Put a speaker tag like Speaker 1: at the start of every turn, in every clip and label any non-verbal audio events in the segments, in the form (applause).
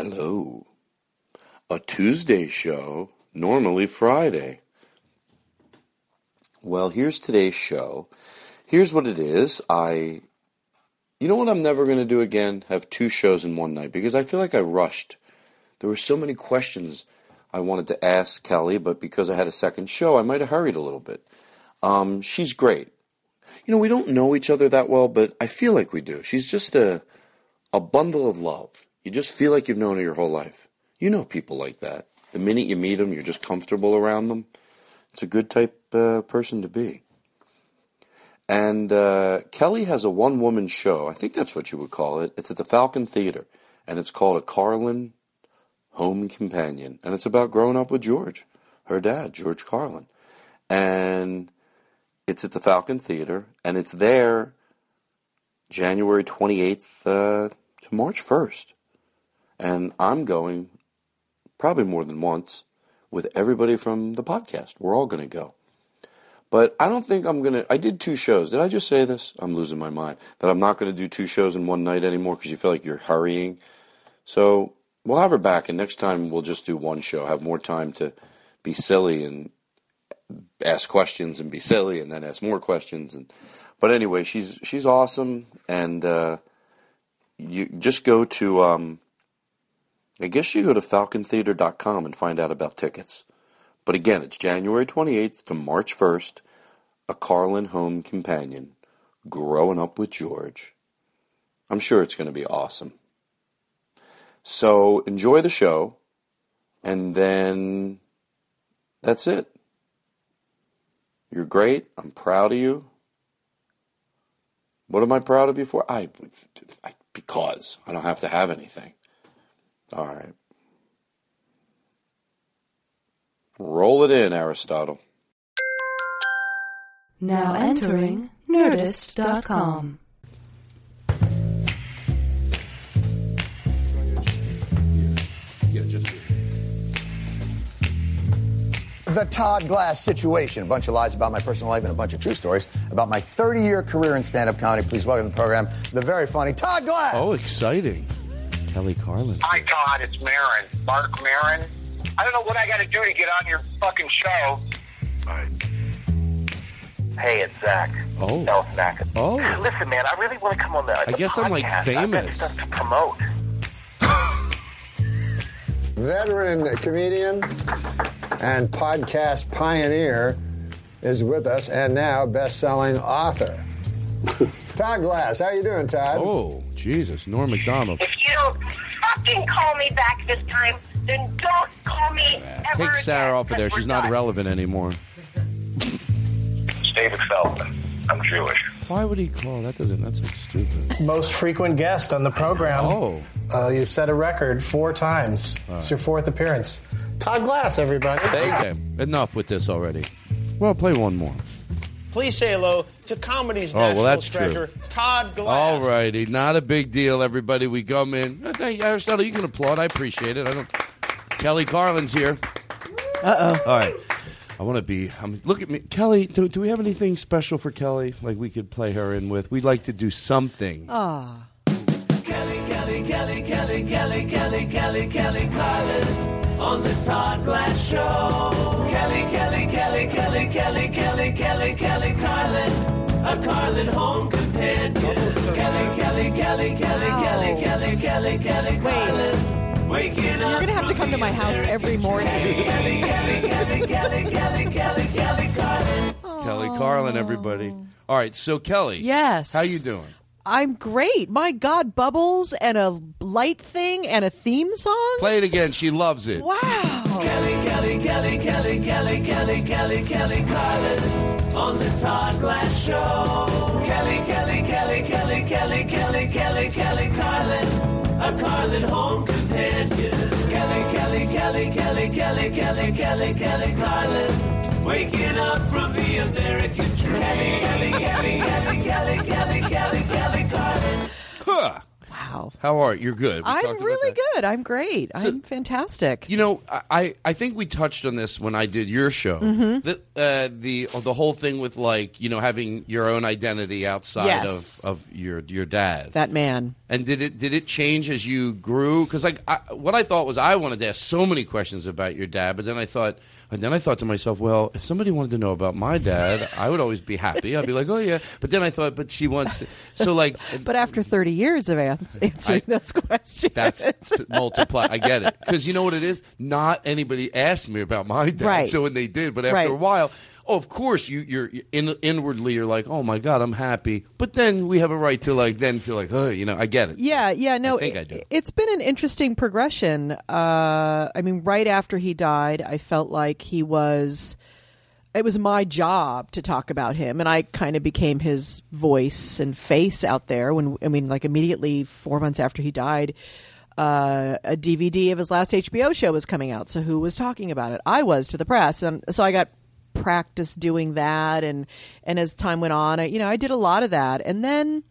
Speaker 1: Hello. A Tuesday show, normally Friday. Well, here's today's show. Here's what it is. I, you know what I'm never going to do again? Have two shows in one night because I feel like I rushed. There were so many questions I wanted to ask Kelly, but because I had a second show, I might have hurried a little bit. Um, she's great. You know, we don't know each other that well, but I feel like we do. She's just a, a bundle of love. You just feel like you've known her your whole life. You know people like that. The minute you meet them, you're just comfortable around them. It's a good type uh, person to be. And uh, Kelly has a one woman show. I think that's what you would call it. It's at the Falcon Theater, and it's called A Carlin Home Companion. And it's about growing up with George, her dad, George Carlin. And it's at the Falcon Theater, and it's there January 28th uh, to March 1st. And I'm going probably more than once with everybody from the podcast. We're all going to go. But I don't think I'm going to. I did two shows. Did I just say this? I'm losing my mind. That I'm not going to do two shows in one night anymore because you feel like you're hurrying. So we'll have her back, and next time we'll just do one show. Have more time to be silly and ask questions and be silly, and then ask more questions. And but anyway, she's she's awesome, and uh, you just go to. Um, I guess you go to falcontheater.com and find out about tickets. But again, it's January 28th to March 1st, A Carlin Home Companion, Growing Up with George. I'm sure it's going to be awesome. So enjoy the show, and then that's it. You're great. I'm proud of you. What am I proud of you for? I, I because I don't have to have anything. All right. Roll it in, Aristotle.
Speaker 2: Now entering Nerdist.com.
Speaker 3: The Todd Glass situation. A bunch of lies about my personal life and a bunch of true stories about my 30 year career in stand up comedy. Please welcome to the program the very funny Todd Glass.
Speaker 4: Oh, exciting. Kelly Carlin.
Speaker 5: Hi, Todd. It's Maron. Marc Maron. I don't know what I got to do to get on your fucking show. Hey, it's Zach.
Speaker 4: Oh.
Speaker 5: Galifianakis.
Speaker 4: Oh. (sighs)
Speaker 5: Listen, man, I really want to come on the.
Speaker 4: I
Speaker 5: the
Speaker 4: guess I'm, like,
Speaker 5: famous. I've got
Speaker 4: famous.
Speaker 5: stuff to promote. (laughs)
Speaker 6: veteran comedian and podcast pioneer is with us, and now best-selling author. (laughs) Todd Glass, how you doing, Todd?
Speaker 4: Oh, Jesus. Norm Macdonald.
Speaker 7: If you don't fucking call me back this time, then don't call me ever
Speaker 4: Take Sarah
Speaker 7: again,
Speaker 4: off of there. She's not
Speaker 7: done.
Speaker 4: relevant anymore.
Speaker 5: It's David Feldman. I'm Jewish.
Speaker 4: Why would he call? That doesn't. That's like stupid.
Speaker 8: Most frequent guest on the program.
Speaker 4: Oh.
Speaker 8: Uh, you've set a record four times. It's your fourth appearance. Todd Glass, everybody.
Speaker 4: Okay. Enough with this already. Well, play one more.
Speaker 9: Please say hello to comedy's
Speaker 4: Oh, well,
Speaker 9: national
Speaker 4: that's true.
Speaker 9: treasure, Todd Glass.
Speaker 4: All righty, not a big deal, everybody. We come in. Uh, thank- Aristotle, you can applaud. I appreciate it. I don't. Kelly Carlin's here.
Speaker 10: Uh oh.
Speaker 4: All right. I want to be. Um, look at me, Kelly. Do, do we have anything special for Kelly? Like we could play her in with? We'd like to do something.
Speaker 10: Ah.
Speaker 11: Kelly, Kelly, Kelly, Kelly, Kelly, Kelly, Kelly, Kelly Carlin on the Todd Glass Show. Kelly, Kelly, Kelly, Kelly, Kelly, Kelly, Kelly, Kelly Carlin, a Carlin home companion. Kelly, Kelly, Kelly, Kelly, Kelly, Kelly, Kelly, Kelly Carlin, waking up.
Speaker 10: You're gonna have to come to my house every morning.
Speaker 11: Kelly, Kelly, Kelly, Kelly, Kelly, Kelly, Kelly Carlin.
Speaker 4: Kelly Carlin, everybody. All right. So Kelly,
Speaker 10: Yes.
Speaker 4: how you doing?
Speaker 10: I'm great. My God, bubbles and a light thing and a theme song.
Speaker 4: Play it again. She loves it.
Speaker 10: Wow.
Speaker 11: Kelly, Kelly, Kelly, Kelly, Kelly, Kelly, Kelly, Kelly Carlin on the Todd Glass Show. Kelly, Kelly, Kelly, Kelly, Kelly, Kelly, Kelly, Kelly Carlin, a Carlin home companion. Kelly, Kelly, Kelly, Kelly, Kelly, Kelly, Kelly, Kelly Carlin, waking up from the American dream. Kelly, Kelly, Kelly, Kelly, Kelly, Kelly, Kelly, Kelly Carlin.
Speaker 4: Huh.
Speaker 10: Wow.
Speaker 4: How are you? You're good. We
Speaker 10: I'm really good. I'm great. I'm fantastic.
Speaker 4: You know, I- I, think we touched on this when I did your show.
Speaker 10: Mhm.
Speaker 4: The uh, the the whole thing with like you know having your own identity outside
Speaker 10: Yes.
Speaker 4: of, of your your dad.
Speaker 10: That man.
Speaker 4: And did it did it change as you grew? Because like I, what I thought was I wanted to ask so many questions about your dad, but then I thought. And then I thought to myself, well, if somebody wanted to know about my dad, I would always be happy. I'd be like, oh yeah. But then I thought, but she wants to. So like, (laughs)
Speaker 10: But after 30 years of ans- answering those questions,
Speaker 4: that's multiply. I get it because you know what it is. Not anybody asked me about my dad.
Speaker 10: Right.
Speaker 4: So when they did, but after
Speaker 10: Right.
Speaker 4: a while, oh, of course, you, you're in, inwardly you're like, oh my god, I'm happy. But then we have a right to like then feel like, oh, you know, I get it.
Speaker 10: Yeah, yeah, no,
Speaker 4: I think
Speaker 10: it,
Speaker 4: I do.
Speaker 10: It's been an interesting progression. Uh, I mean, right after he died, I felt like he was. It was my job to talk about him, and I kind of became his voice and face out there. When I mean, like immediately four months after he died, uh, a DVD of his last HBO show was coming out. So who was talking about it? I was to the press, and so I got practice doing that. And and as time went on, I, you know, I did a lot of that, and then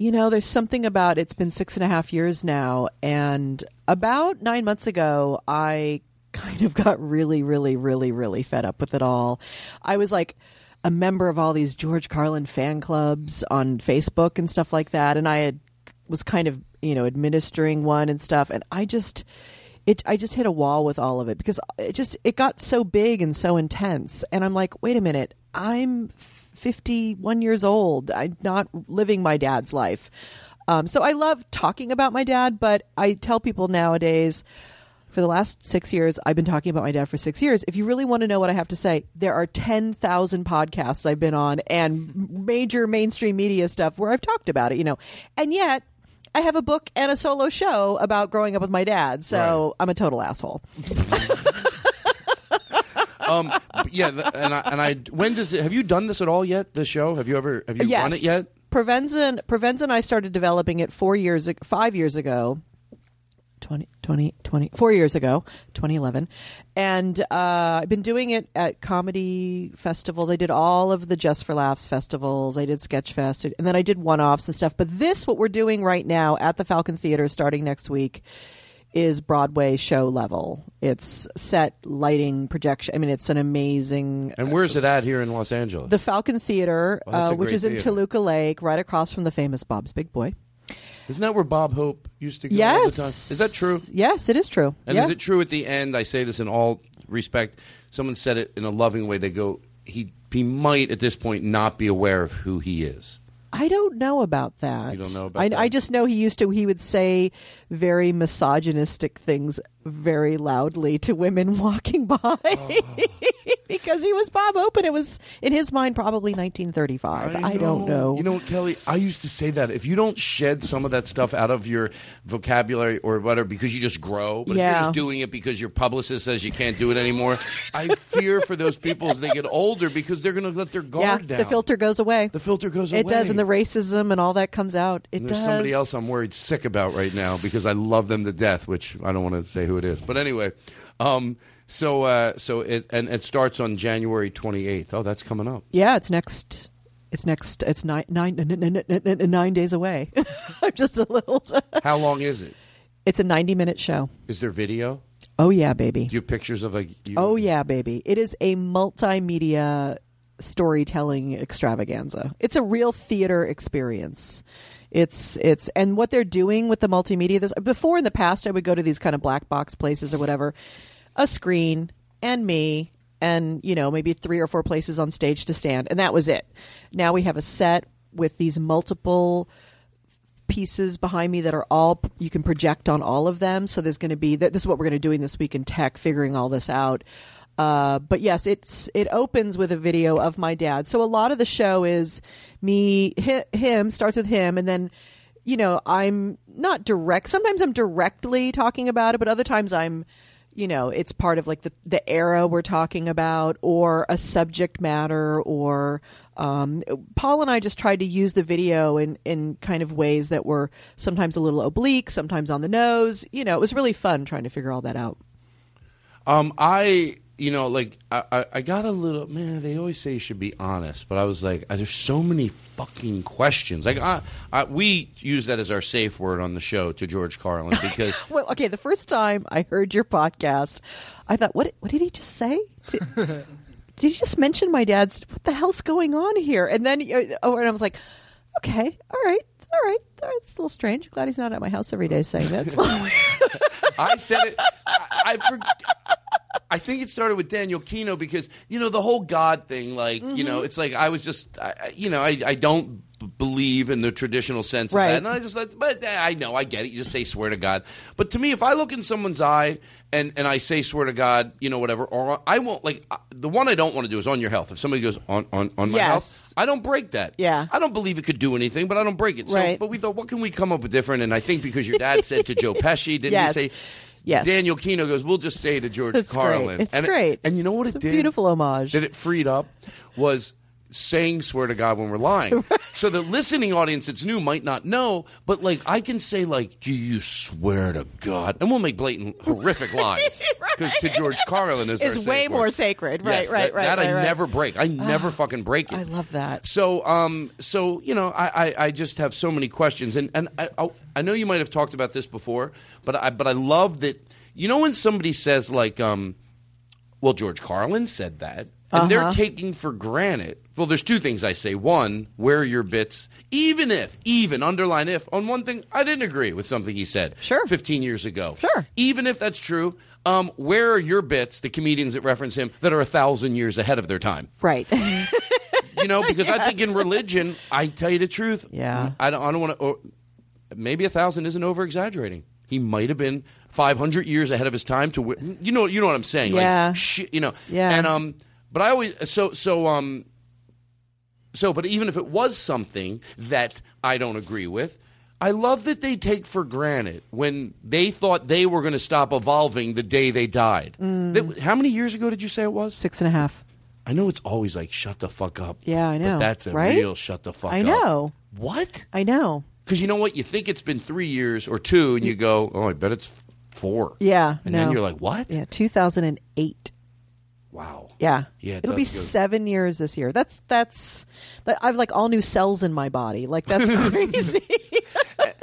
Speaker 10: you know, there's something about it's been six and a half years now, and about nine months ago, I kind of (laughs) got really, really, really, really fed up with it all. I was like a member of all these George Carlin fan clubs on Facebook and stuff like that, and I had was kind of you know administering one and stuff, and I just it I just hit a wall with all of it because it just it got so big and so intense, and I'm like, wait a minute, I'm 51 years old. I'm not living my dad's life. Um, so I love talking about my dad, but I tell people nowadays, for the last six years, I've been talking about my dad for six years. If you really want to know what I have to say, there are 10,000 podcasts I've been on and major mainstream media stuff where I've talked about it, you know. And yet, I have a book and a solo show about growing up with my dad. So I'm a total asshole. (laughs)
Speaker 4: Um, yeah, th- and I, and I when does it? Have you done this at all yet? The show? Have you ever have you
Speaker 10: yes.
Speaker 4: run it yet?
Speaker 10: Provenza, Provenza and I started developing it four years, five years ago. 20, 20, 20, four years ago, 2011. And uh, I've been doing it at comedy festivals. I did all of the Just for Laughs festivals. I did Sketchfest. And then I did one offs and stuff. But this, what we're doing right now at the Falcon Theater starting next week, is Broadway show level. It's set, lighting, projection. I mean, it's an amazing.
Speaker 4: And where's it at here in Los Angeles?
Speaker 10: The Falcon Theater,
Speaker 4: Oh,
Speaker 10: uh, which is in. Toluca Lake, right across from the famous Bob's Big Boy.
Speaker 4: Isn't that where Bob Hope used to go all
Speaker 10: Yes.
Speaker 4: the time? Is that true?
Speaker 10: Yes, it is true.
Speaker 4: And
Speaker 10: yeah.
Speaker 4: is it true at the end? I say this in all respect. Someone said it in a loving way. They go, he he might at this point not be aware of who he is.
Speaker 10: I don't know about that.
Speaker 4: You don't know about
Speaker 10: I,
Speaker 4: that?
Speaker 10: I just know he used to. He would say very misogynistic things very loudly to women (laughs) walking by (laughs) because he was Bob Hope, and it was in his mind probably 1935. I, don't know.
Speaker 4: You know, what, Kelly, I used to say that if you don't shed some of that stuff out of your vocabulary or whatever because you just grow, but if you're just doing it because your publicist says you can't do it anymore, I fear for those people as they get older because they're going to let their
Speaker 10: yeah,
Speaker 4: guard down.
Speaker 10: the filter goes away.
Speaker 4: The filter goes away.
Speaker 10: It does, and the racism and all that comes out. It
Speaker 4: And there's
Speaker 10: does.
Speaker 4: somebody else I'm worried sick about right now because I love them to death, which I don't want to say who it is. But anyway, um, So, uh, so it and it starts on January 28th. Oh, that's coming up.
Speaker 10: Yeah, it's next. It's next. It's nine nine nine, nine, nine, nine days away. (laughs) I'm just a little. (laughs)
Speaker 4: How long is it?
Speaker 10: it's a 90 minute show.
Speaker 4: Is there video?
Speaker 10: Oh yeah, baby.
Speaker 4: Do you have pictures of a. You,
Speaker 10: Oh yeah, baby. It is a multimedia storytelling extravaganza. It's a real theater experience. It's it's and what they're doing with the multimedia this before in the past I would go to these kind of black box places or whatever, a screen and me and you know maybe three or four places on stage to stand and that was it. Now we have a set with these multiple pieces behind me that are all you can project on all of them. So there's going to be this is what we're going to do in this week in tech, figuring all this out. Uh, but yes, it's it opens with a video of my dad. So a lot of the show is me, hi, him starts with him, and then you know I'm not direct. Sometimes I'm directly talking about it, but other times I'm you know it's part of like the the era we're talking about or a subject matter or um, Paul and I just tried to use the video in in kind of ways that were sometimes a little oblique, sometimes on the nose. You know, it was really fun trying to figure all that out.
Speaker 4: Um, I you know like I, I I got a little man. They always say you should be honest, but I was like, there's so many fucking questions. Like I, I we use that as our safe word on the show to George Carlin (laughs) because
Speaker 10: Well, okay, the first time I heard your podcast, I thought, what what did he just say? Did, (laughs) did he just mention my dad's? What the hell's going on here? And then, uh, oh, and I was like, okay, all right, all right, all right. It's a little strange. Glad he's not at my house every day saying that. (laughs) It's a little weird.
Speaker 4: I said it. I, I, forg- I think it started with Daniel Kinno because you know the whole God thing. Like you know, it's like I was just I, I- you know I, I don't b- believe in the traditional sense
Speaker 10: Right.
Speaker 4: of that, and I just like, but eh, I know I get it. You just say swear to God. But to me, if I look in someone's eye and and I say swear to God, you know whatever, or I won't like uh, the one I don't want to do is on your health. If somebody goes on on on my
Speaker 10: Yes.
Speaker 4: health, I don't break that.
Speaker 10: Yeah.
Speaker 4: I don't believe it could do anything, but I don't break it. So,
Speaker 10: Right.
Speaker 4: but we thought, what can we come up with different? And I think because your dad said to Joe (laughs) Pesci, didn't
Speaker 10: Yes.
Speaker 4: he say?
Speaker 10: Yes.
Speaker 4: Daniel Kinno goes, we'll just say to George
Speaker 10: It's
Speaker 4: Carlin.
Speaker 10: great. It's
Speaker 4: and
Speaker 10: great.
Speaker 4: and you know what
Speaker 10: It's
Speaker 4: it
Speaker 10: a
Speaker 4: did?
Speaker 10: beautiful homage.
Speaker 4: That it freed up was saying swear to God when we're lying. (laughs) so the listening audience that's new might not know, but like I can say like, do you swear to God? And we'll make blatant horrific lies. (laughs) Because to George Carlin is
Speaker 10: It's way
Speaker 4: word.
Speaker 10: more sacred. Right,
Speaker 4: Yes,
Speaker 10: right,
Speaker 4: that,
Speaker 10: right.
Speaker 4: That
Speaker 10: right,
Speaker 4: I
Speaker 10: right.
Speaker 4: never break. I never fucking break it.
Speaker 10: I love that.
Speaker 4: So, um, so you know, I, I, I just have so many questions, and and I, I, I know you might have talked about this before, but I, but I love that. You know, when somebody says like, um, well, George Carlin said that, and they're
Speaker 10: Uh-huh.
Speaker 4: taking for granted. Well, there's two things I say. One, where are your bits? Even if, even underline if, on one thing, I didn't agree with something he said. Sure. 15 years ago. Sure. Even if that's true, um, where are your bits, the comedians that reference him, that are a thousand years ahead of their time?
Speaker 10: Right. (laughs)
Speaker 4: you know, because I think in religion, I tell you the truth.
Speaker 10: Yeah.
Speaker 4: I don't, I don't want to. Maybe a thousand isn't over exaggerating. He might have been 500 years ahead of his time. To you know, you know what I'm saying?
Speaker 10: Yeah.
Speaker 4: Like, shit, you know.
Speaker 10: Yeah.
Speaker 4: And um, but I always so so um, so but even if it was something that I don't agree with. I love that they take for granted when they thought they were going to stop evolving the day they died.
Speaker 10: Mm.
Speaker 4: That- how many years ago did you say it was?
Speaker 10: Six and a half.
Speaker 4: I know it's always like shut the fuck up.
Speaker 10: Yeah, I know.
Speaker 4: But that's a
Speaker 10: Right?
Speaker 4: real shut the fuck
Speaker 10: I
Speaker 4: up.
Speaker 10: know.
Speaker 4: What?
Speaker 10: I know.
Speaker 4: Because you know what? You think it's been three years or two, and you go, oh, I bet it's four.
Speaker 10: Yeah.
Speaker 4: And
Speaker 10: no.
Speaker 4: then you're like, what?
Speaker 10: Yeah, 2008.
Speaker 4: Wow.
Speaker 10: Yeah.
Speaker 4: Yeah, it
Speaker 10: It'll be
Speaker 4: go-
Speaker 10: seven years this year. That's that's. That, I've like all new cells in my body. Like that's (laughs) crazy. (laughs)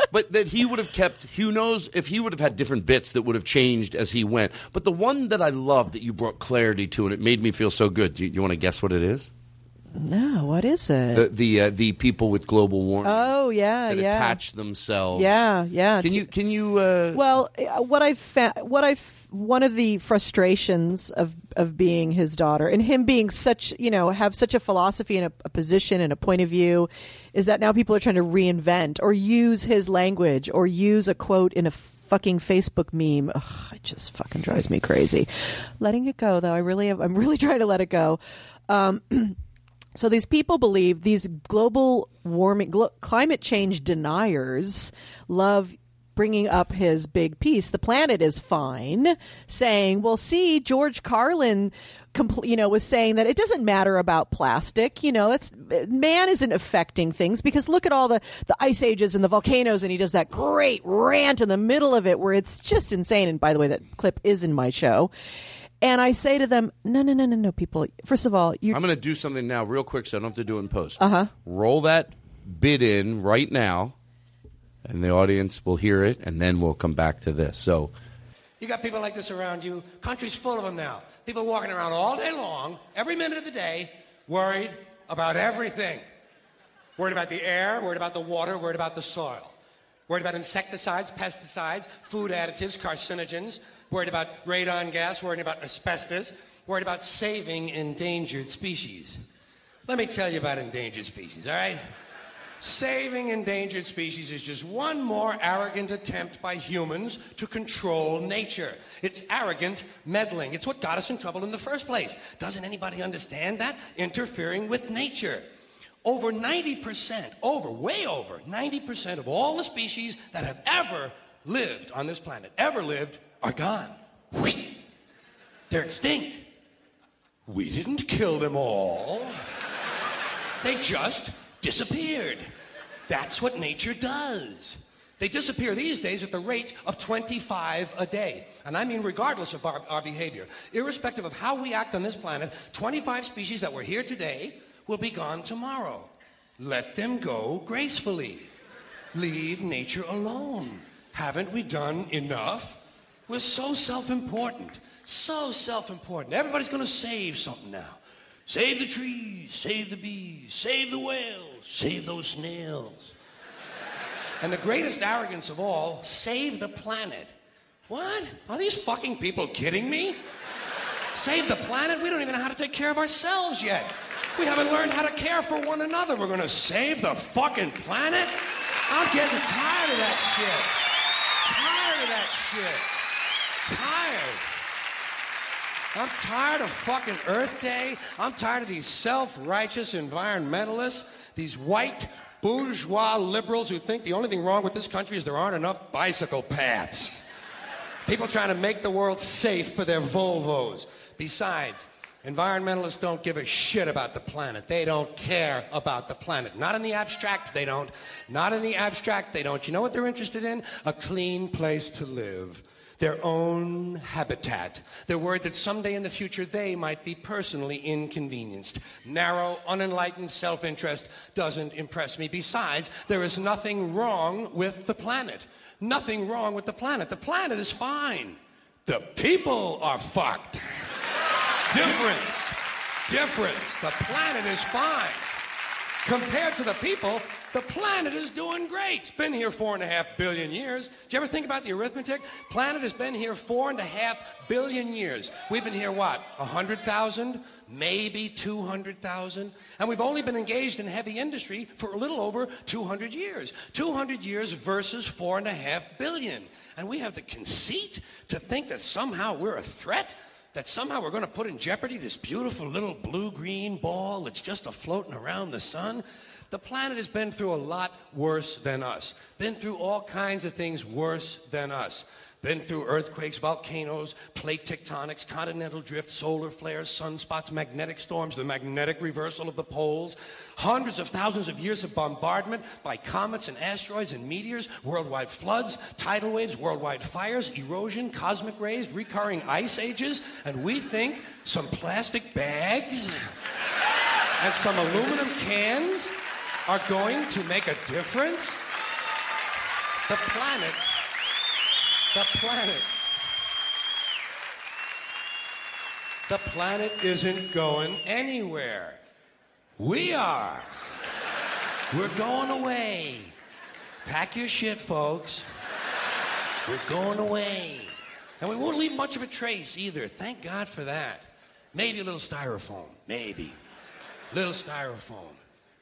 Speaker 4: But that he would have kept, who knows if he would have had different bits that would have changed as he went. But the one that I love that you brought clarity to, and it made me feel so good. Do you, you want to guess what it is?
Speaker 10: no, what is it?
Speaker 4: The the uh, the people with global warming
Speaker 10: oh yeah,
Speaker 4: that
Speaker 10: yeah.
Speaker 4: attach themselves.
Speaker 10: Yeah, yeah.
Speaker 4: Can you can you? Uh,
Speaker 10: Well, uh, what I've fa- what I've one of the frustrations of of being his daughter and him being such you know have such a philosophy and a, a position and a point of view is that now people are trying to reinvent or use his language or use a quote in a fucking Facebook meme. Ugh, it just fucking drives me crazy. Letting it go though, I really have, I'm really (laughs) trying to let it go. Um, (clears throat) So these people believe these global warming, glo- climate change deniers love bringing up his big piece. The planet is fine, saying, "Well, see, George Carlin." You know, was saying that it doesn't matter about plastic. You know, it's man isn't affecting things because look at all the the ice ages and the volcanoes, and he does that great rant in the middle of it where it's just insane. And by the way, that clip is in my show And I say to them, no, no, no, no, no, people. First of all, you
Speaker 4: I'm going to do something now, real quick, so I don't have to do it in post.
Speaker 10: Uh huh.
Speaker 4: Roll that bit in right now, and the audience will hear it, and then we'll come back to this. So,
Speaker 12: You got people like this around you. Country's full of them now. People walking around all day long, every minute of the day, worried about everything. Worried about the air, worried about the water, worried about the soil. Worried about insecticides, pesticides, food additives, carcinogens. Worried about radon gas, worried about asbestos. Worried about saving endangered species. Let me tell you about endangered species, all right? Saving endangered species is just one more arrogant attempt by humans to control nature. It's arrogant meddling. It's what got us in trouble in the first place. Doesn't anybody understand that? Interfering with nature. Over 90%, over, way over 90% of all the species that have ever lived on this planet, ever lived, are gone. They're extinct. We didn't kill them all. They just disappeared. That's what nature does. They disappear these days at the rate of 25 a day. And I mean, regardless of our, our, behavior, irrespective of how we act on this planet, 25 species that were here today will be gone tomorrow. Let them go gracefully. Leave nature alone. Haven't we done enough? We're so self important. So self important. Everybody's going to save something now. Save the trees, save the bees, save the whales, save those snails. And the greatest arrogance of all, save the planet. What? Are these fucking people kidding me? Save the planet? We don't even know how to take care of ourselves yet. We haven't learned how to care for one another. We're gonna save the fucking planet? I'm getting tired of that shit. Tired of that shit. Tired. I'm tired of fucking Earth Day. I'm tired of these self righteous environmentalists, these white bourgeois liberals who think the only thing wrong with this country is there aren't enough bicycle paths. People trying to make the world safe for their Volvos. Besides, environmentalists don't give a shit about the planet. They don't care about the planet. Not in the abstract, they don't. Not in the abstract, they don't. You know what they're interested in? A clean place to live their own habitat. They're worried that someday in the future they might be personally inconvenienced. Narrow, unenlightened self interest doesn't impress me. Besides, there is nothing wrong with the planet. Nothing wrong with the planet. The planet is fine. The people are fucked. Difference. Difference. The planet is fine. Compared to the people, the planet is doing great. It's been here four and a half billion years. Did you ever think about the arithmetic? Planet has been here four and a half billion years. We've been here what? A hundred thousand? Maybe two hundred thousand? And we've only been engaged in heavy industry for a little over 200 years. 200 years versus four and a half billion. And we have the conceit to think that somehow we're a threat? that somehow we're going to put in jeopardy this beautiful little blue green ball that's just a floating around the sun. The planet has been through a lot worse than us, been through all kinds of things worse than us. Been through earthquakes, volcanoes, plate tectonics, continental drift, solar flares, sunspots, magnetic storms, the magnetic reversal of the poles, hundreds of thousands of years of bombardment by comets and asteroids and meteors, worldwide floods, tidal waves, worldwide fires, erosion, cosmic rays, recurring ice ages, and we think some plastic bags and some aluminum cans are going to make a difference? The planet the planet. The planet isn't going anywhere. We are. We're going away. Pack your shit, folks. We're going away. And we won't leave much of a trace either. Thank God for that. Maybe a little styrofoam. Maybe. Little styrofoam.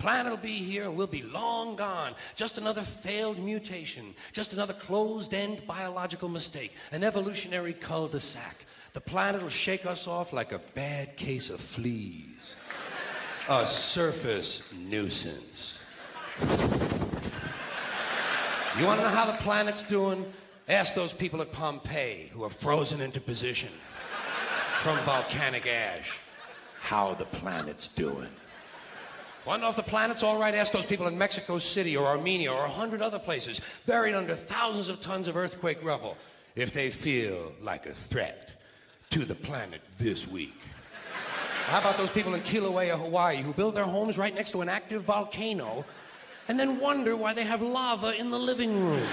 Speaker 12: Planet will be here and we'll be long gone. Just another failed mutation. Just another closed end biological mistake. An evolutionary cul de sac. The planet will shake us off like a bad case of fleas. A surface nuisance. You want to know how the planet's doing? Ask those people at Pompeii who are frozen into position from volcanic ash how the planet's doing. To know if the planet's all right? Ask those people in Mexico City or Armenia or a hundred other places buried under thousands of tons of earthquake rubble if they feel like a threat to the planet this week. How about those people in Kilauea, Hawaii, who build their homes right next to an active volcano and then wonder why they have lava in the living room?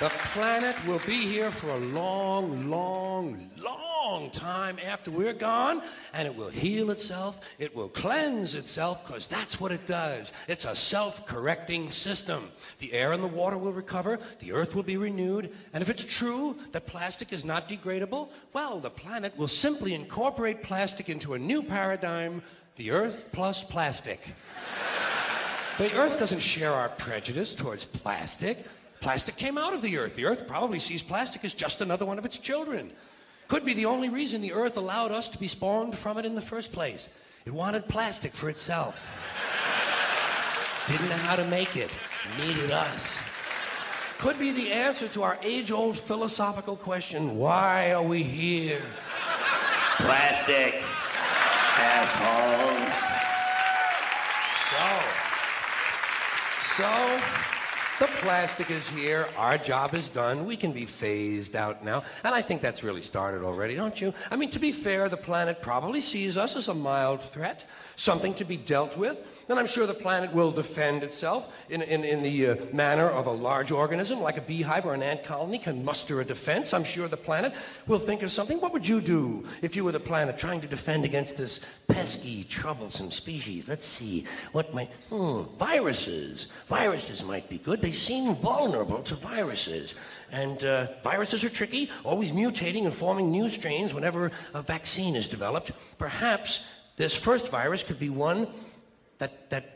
Speaker 12: The planet will be here for a long, long, long time after we're gone, and it will heal itself. It will cleanse itself, because that's what it does. It's a self correcting system. The air and the water will recover, the earth will be renewed, and if it's true that plastic is not degradable, well, the planet will simply incorporate plastic into a new paradigm the earth plus plastic. The earth doesn't share our prejudice towards plastic. Plastic came out of the earth. The earth probably sees plastic as just another one of its children. Could be the only reason the earth allowed us to be spawned from it in the first place. It wanted plastic for itself. Didn't know how to make it. Needed us. Could be the answer to our age old philosophical question why are we here? Plastic. Assholes. So, so, the plastic is here. Our job is done. We can be phased out now. And I think that's really started already, don't you? I mean, to be fair, the planet probably sees us as a mild threat, something to be dealt with. And I'm sure the planet will defend itself in, in, in the uh, manner of a large organism, like a beehive or an ant colony can muster a defense. I'm sure the planet will think of something. What would you do if you were the planet trying to defend against this pesky, troublesome species? Let's see. What might. Hmm, viruses. Viruses might be good. They seem vulnerable to viruses. And uh, viruses are tricky, always mutating and forming new strains whenever a vaccine is developed. Perhaps this first virus could be one that, that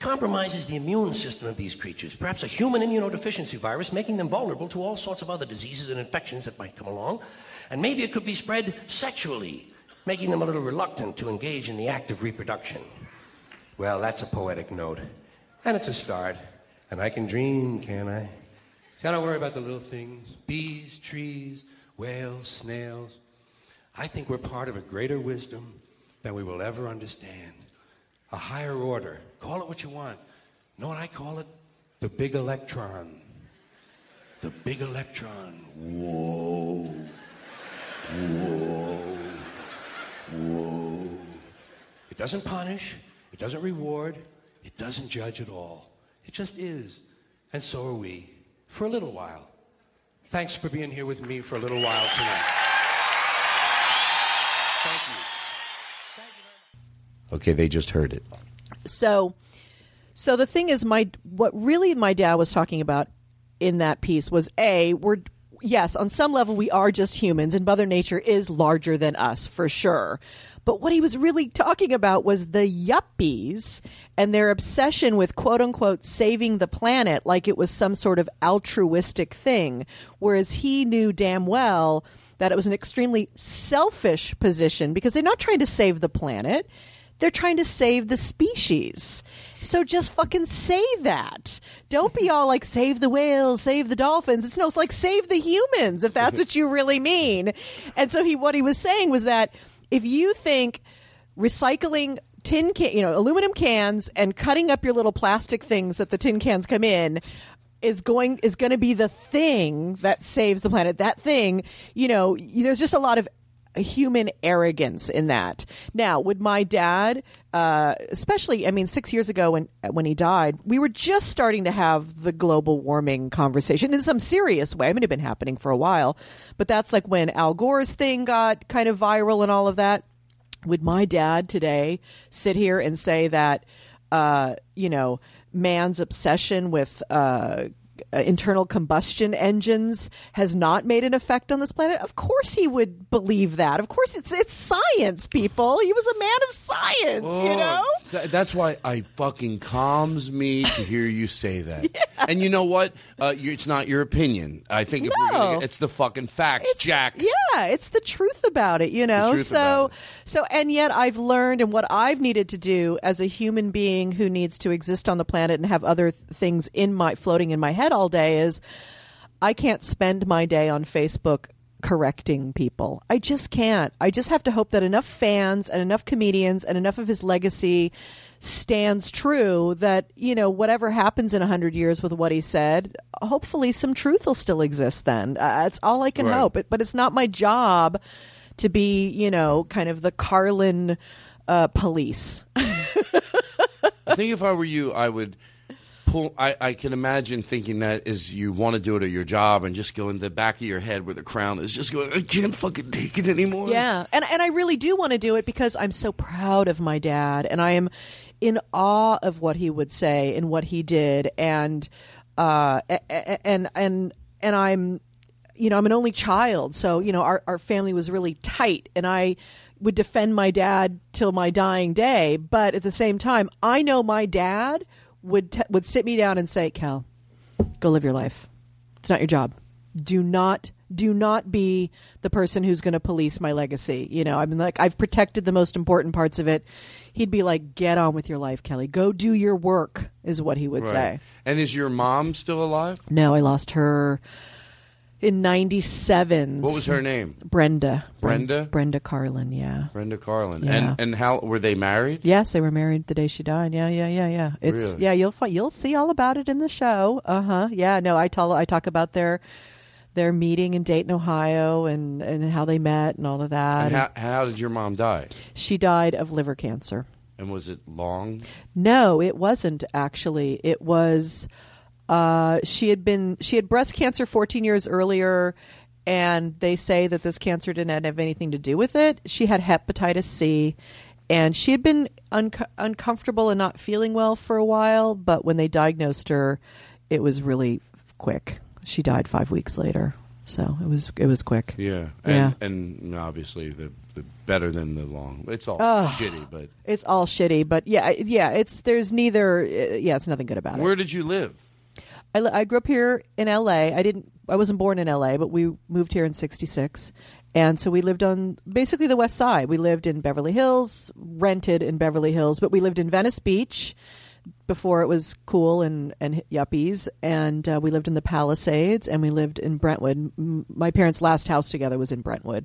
Speaker 12: compromises the immune system of these creatures. Perhaps a human immunodeficiency virus, making them vulnerable to all sorts of other diseases and infections that might come along. And maybe it could be spread sexually, making them a little reluctant to engage in the act of reproduction. Well, that's a poetic note. And it's a start. And I can dream, can I? See, I don't worry about the little things bees, trees, whales, snails. I think we're part of a greater wisdom than we will ever understand. A higher order. Call it what you want. Know what I call it? The big electron. The big electron. Whoa. Whoa. Whoa. It doesn't punish. It doesn't reward. It doesn't judge at all. It just is. And so are we. For a little while. Thanks for being here with me for a little while tonight.
Speaker 4: Okay, they just heard it.
Speaker 10: So, so the thing is, my what really my dad was talking about in that piece was a we're yes on some level we are just humans and Mother Nature is larger than us for sure. But what he was really talking about was the yuppies and their obsession with quote unquote saving the planet like it was some sort of altruistic thing. Whereas he knew damn well that it was an extremely selfish position because they're not trying to save the planet. They're trying to save the species. So just fucking say that. Don't be all like save the whales, save the dolphins. It's no, it's like save the humans if that's what you really mean. And so he what he was saying was that if you think recycling tin can, you know, aluminum cans and cutting up your little plastic things that the tin cans come in is going is going to be the thing that saves the planet. That thing, you know, there's just a lot of human arrogance in that. Now, would my dad, uh, especially, I mean, six years ago when when he died, we were just starting to have the global warming conversation in some serious way. I mean, it had been happening for a while, but that's like when Al Gore's thing got kind of viral and all of that. Would my dad today sit here and say that, uh, you know, man's obsession with uh, uh, internal combustion engines has not made an effect on this planet? Of course he would believe that. Of course it's it's science, people. He was a man of science, you
Speaker 4: Oh,
Speaker 10: know?
Speaker 4: th- That's why I fucking calms me to hear you say that. (laughs) And you know what? Uh, you, it's not your opinion. I think if we're gonna, it's the fucking facts, Jack.
Speaker 10: Yeah, it's the truth about it, you know. so so and yet I've learned and what I've needed to do as a human being who needs to exist on the planet and have other th- things in my floating in my head all day is I can't spend my day on Facebook correcting people. I just can't. I just have to hope that enough fans and enough comedians and enough of his legacy stands true that, you know, whatever happens in a 100 years with what he said, hopefully some truth will still exist then. Uh, that's all I can
Speaker 4: Right.
Speaker 10: hope. But, but it's not my job to be, you know, kind of the Carlin uh, police. (laughs)
Speaker 4: I think if I were you, I would pull. I, I can imagine thinking that is you want to do it at your job and just go in the back of your head where the crown is just going. I can't fucking take it anymore.
Speaker 10: Yeah, and and I really do want to do it because I'm so proud of my dad, and I am in awe of what he would say and what he did, and uh, and and and I'm, you know, I'm an only child, so you know, our our family was really tight, and I would defend my dad till my dying day, but at the same time, I know my dad would t- would sit me down and say, "Cal, go live your life. It's not your job. Do not do not be the person who's going to police my legacy. You know, I mean like I've protected the most important parts of it. He'd be like, "Get on with your life, Kelly. Go do your work." Is what he would
Speaker 4: Right.
Speaker 10: say.
Speaker 4: And is your mom still alive?
Speaker 10: No, I lost her in 97.
Speaker 4: What was her name?
Speaker 10: Brenda.
Speaker 4: Brenda?
Speaker 10: Brenda Carlin, yeah.
Speaker 4: Brenda Carlin.
Speaker 10: Yeah.
Speaker 4: And and how were they married?
Speaker 10: Yes, they were married the day she died. Yeah, yeah, yeah, yeah. It's
Speaker 4: Really?
Speaker 10: yeah, you'll fi- you'll see all about it in the show. Uh huh. Yeah, no, I tell I talk about their their meeting in Dayton, Ohio, and and how they met and all of that.
Speaker 4: And how, how did your mom die?
Speaker 10: she died of liver cancer.
Speaker 4: And was it long?
Speaker 10: No, it wasn't actually. It was uh, she had been she had breast cancer 14 years earlier and they say that this cancer didn't have anything to do with it. She had hepatitis C and she had been unco- uncomfortable and not feeling well for a while, but when they diagnosed her, it was really quick. She died 5 weeks later. So, it was it was quick.
Speaker 4: Yeah.
Speaker 10: Yeah.
Speaker 4: And, and obviously the, the better than the long. It's all shitty, but
Speaker 10: It's all shitty, but yeah, yeah, it's there's neither yeah, it's nothing good about it.
Speaker 4: where did you live?
Speaker 10: I, I grew up here in L.A. I didn't. I wasn't born in L.A., but we moved here in '66, and so we lived on basically the West Side. We lived in Beverly Hills, rented in Beverly Hills, but we lived in Venice Beach before it was cool and and yuppies, and uh, we lived in the Palisades, and we lived in Brentwood. M- my parents' last house together was in Brentwood,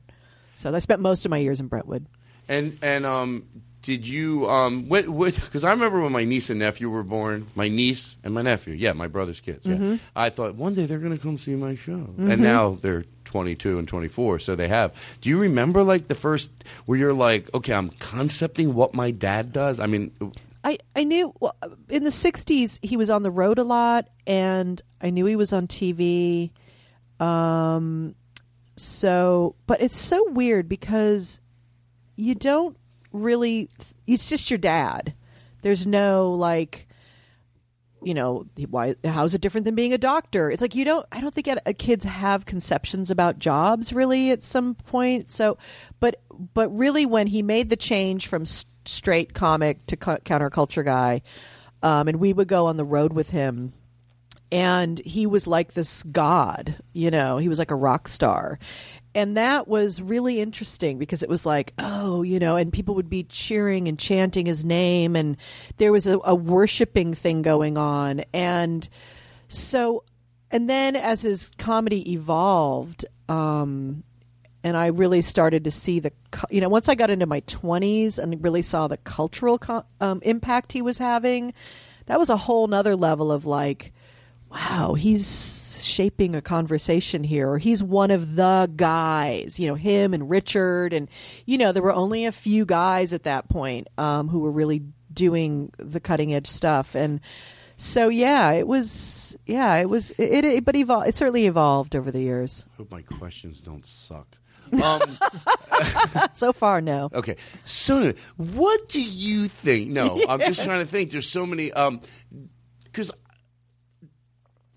Speaker 10: so I spent most of my years in Brentwood.
Speaker 4: And and um, did you um, what what? Because I remember when my niece and nephew were born. My niece and my nephew, yeah, my brother's kids. Yeah.
Speaker 10: Mhm.
Speaker 4: I thought one day they're going to come see my show,
Speaker 10: Mhm.
Speaker 4: and now they're 22 and 24, so they have. Do you remember like the first where you're like, okay, I'm concepting what my dad does? I mean,
Speaker 10: I, I knew well, in the 60s he was on the road a lot and I knew he was on TV. Um so but it's so weird because you don't really it's just your dad. There's no like you know why how's it different than being a doctor it's like you don't i don't think kids have conceptions about jobs really at some point so but but really when he made the change from straight comic to co- counterculture guy um, and we would go on the road with him and he was like this god you know he was like a rock star and that was really interesting because it was like oh you know and people would be cheering and chanting his name and there was a, a worshiping thing going on. And so and then as his comedy evolved um and I really started to see the, you know, once I got into my 20s and really saw the cultural co- um, impact he was having, that was a whole nother level of like, wow, he's shaping a conversation here, or he's one of the guys, you know, him and Richard. And, you know, there were only a few guys at that point um, who were really doing the cutting edge stuff. And so, yeah, it was, yeah, it was, it, it but evol- it certainly evolved over the years.
Speaker 4: hope my questions don't suck. (laughs) Um, (laughs)
Speaker 10: so far, no.
Speaker 4: Okay, so what do you think? No, I'm just (laughs) trying to think. There's so many. Um, because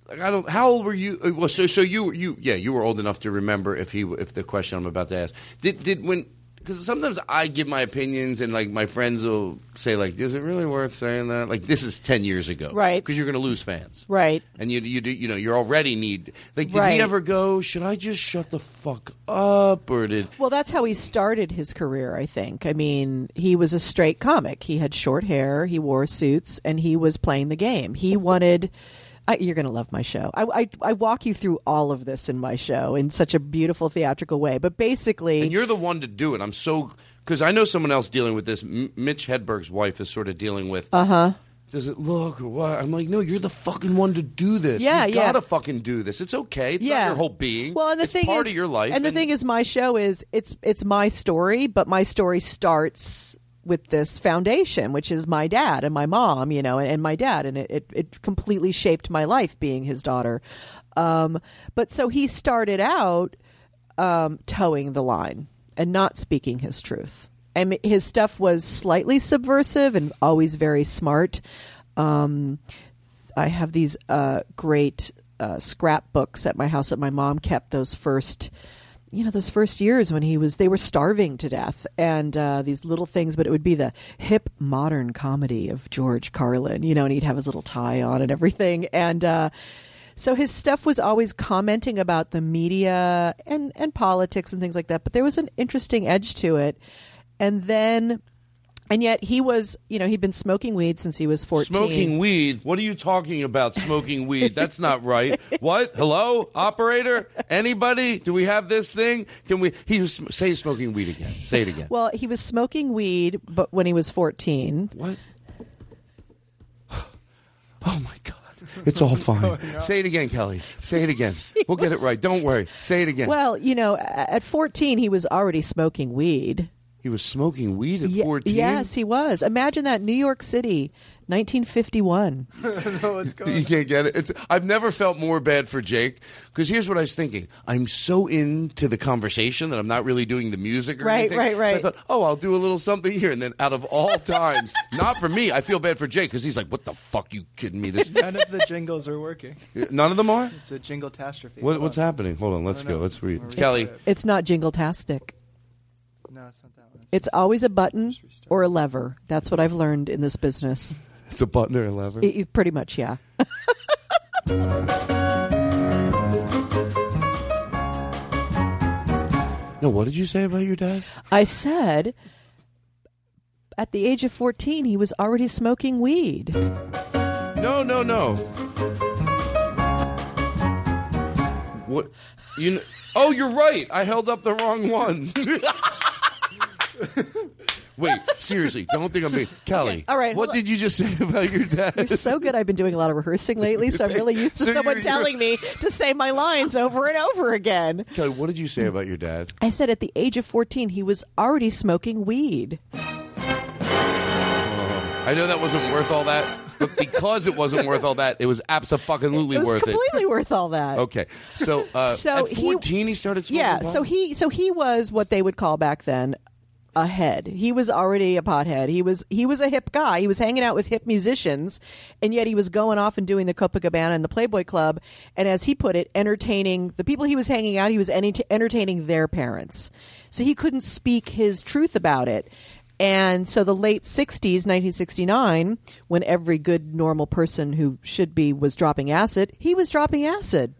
Speaker 4: like, I don't. How old were you? uh, Well, so so you you yeah you were old enough to remember if he if the question I'm about to ask did did when because sometimes I give my opinions and like my friends will say like is it really worth saying that like this is ten years ago
Speaker 10: Right.
Speaker 4: because you're going to lose fans
Speaker 10: Right.
Speaker 4: and you you do you know you already need like did
Speaker 10: Right.
Speaker 4: he ever go should I just shut the fuck up or did
Speaker 10: Well, that's how he started his career, I think. I mean, he was a straight comic. He had short hair, he wore suits, and he was playing the game. He wanted I, you're going to love my show. I, I I walk you through all of this in my show in such a beautiful theatrical way. But basically,
Speaker 4: And you're the one to do it. I'm so because I know someone else dealing with this. M- Mitch Hedberg's wife is sort of dealing with.
Speaker 10: uh huh.
Speaker 4: Does it look or what? I'm like, no, you're the fucking one to do this.
Speaker 10: Yeah,
Speaker 4: you gotta fucking do this. It's okay. It's
Speaker 10: Yeah.
Speaker 4: not your whole being.
Speaker 10: Well, and the
Speaker 4: it's
Speaker 10: thing
Speaker 4: part
Speaker 10: is,
Speaker 4: of your life.
Speaker 10: And the thing is, my show is it's it's my story, but my story starts with this foundation, which is my dad and my mom, you know, and, and my dad, and it, it it completely shaped my life being his daughter. Um, but so he started out um, towing the line and not speaking his truth. And his stuff was slightly subversive and always very smart. Um, I have these uh, great uh, scrapbooks at my house that my mom kept those first you know those first years when he was they were starving to death and uh, these little things but it would be the hip modern comedy of george carlin you know and he'd have his little tie on and everything. And uh, so his stuff was always commenting about the media and and politics and things like that but there was an interesting edge to it. And then and yet he was you know he'd been smoking weed since he was 14
Speaker 4: Smoking weed? What are you talking about? Smoking weed? That's not right. (laughs) What? Hello, operator? Anybody? Do we have this thing? Can we? He was say smoking weed again. Say it again.
Speaker 10: Well, he was smoking weed, but when he was fourteen.
Speaker 4: What? (sighs) Oh my god! It's all fine. Say it again, Kelly. Say it again. (laughs) We'll get it right. Don't worry. Say it again.
Speaker 10: Well, you know, at fourteen, he was already smoking weed.
Speaker 4: He was smoking weed at
Speaker 10: Ye-
Speaker 4: fourteen.
Speaker 10: Yes, he was. Imagine that, New York City, nineteen fifty-one. no, let's go.
Speaker 4: You can't get it. It's, I've never felt more bad for Jake because here's what I was thinking. I'm so into the conversation that I'm not really doing the music or
Speaker 10: Right,
Speaker 4: anything.
Speaker 10: right,
Speaker 4: So I thought, oh, I'll do a little something here, and then out of all (laughs) times, not for me, I feel bad for Jake because he's like, "What the fuck? You kidding me? This (laughs)
Speaker 13: None of the jingles are working.
Speaker 4: none of them are.
Speaker 13: It's a jingle catastrophe.
Speaker 4: What, what's happening? Hold on, let's go. Let's read.
Speaker 13: Or
Speaker 4: Kelly,
Speaker 13: it's
Speaker 10: It's not jingle-tastic.
Speaker 13: No, it's not that one.
Speaker 10: It's always a button or a lever. That's what I've learned in this business.
Speaker 4: it's a button or a lever.
Speaker 10: It- it- pretty much, yeah. (laughs)
Speaker 4: no, what did you say about your dad?
Speaker 10: I said, at the age of fourteen, he was already smoking weed.
Speaker 4: No, no, no. What? You? Know, oh, you're right. I held up the wrong one. (laughs) (laughs) Wait, seriously, don't think I'm being Kelly.
Speaker 10: all right,
Speaker 4: What
Speaker 10: hold on.
Speaker 4: did you just say about your dad?
Speaker 10: You're so good. I've been doing a lot of rehearsing lately, so I'm really used to (laughs)
Speaker 4: So
Speaker 10: someone
Speaker 4: you're-
Speaker 10: telling me to say my lines over and over again.
Speaker 4: Kelly, what did you say about your dad?
Speaker 10: I said at the age of 14, he was already smoking weed.
Speaker 4: I know that wasn't worth all that, but because it wasn't worth all that, it was absolutely
Speaker 10: It was
Speaker 4: worth it.
Speaker 10: completely worth all that.
Speaker 4: Okay, so, uh,
Speaker 10: so
Speaker 4: at 14 he, started smoking
Speaker 10: Yeah,
Speaker 4: pot?
Speaker 10: so he so he was what they would call back then a head. He was already a pothead. He was he was a hip guy. He was hanging out with hip musicians, and yet he was going off and doing the Copacabana and the Playboy Club, and as he put it, entertaining the people he was hanging out. He was enter- entertaining their parents, so he couldn't speak his truth about it. And so the late 60s, 1969, when every good normal person who should be was dropping acid, he was dropping acid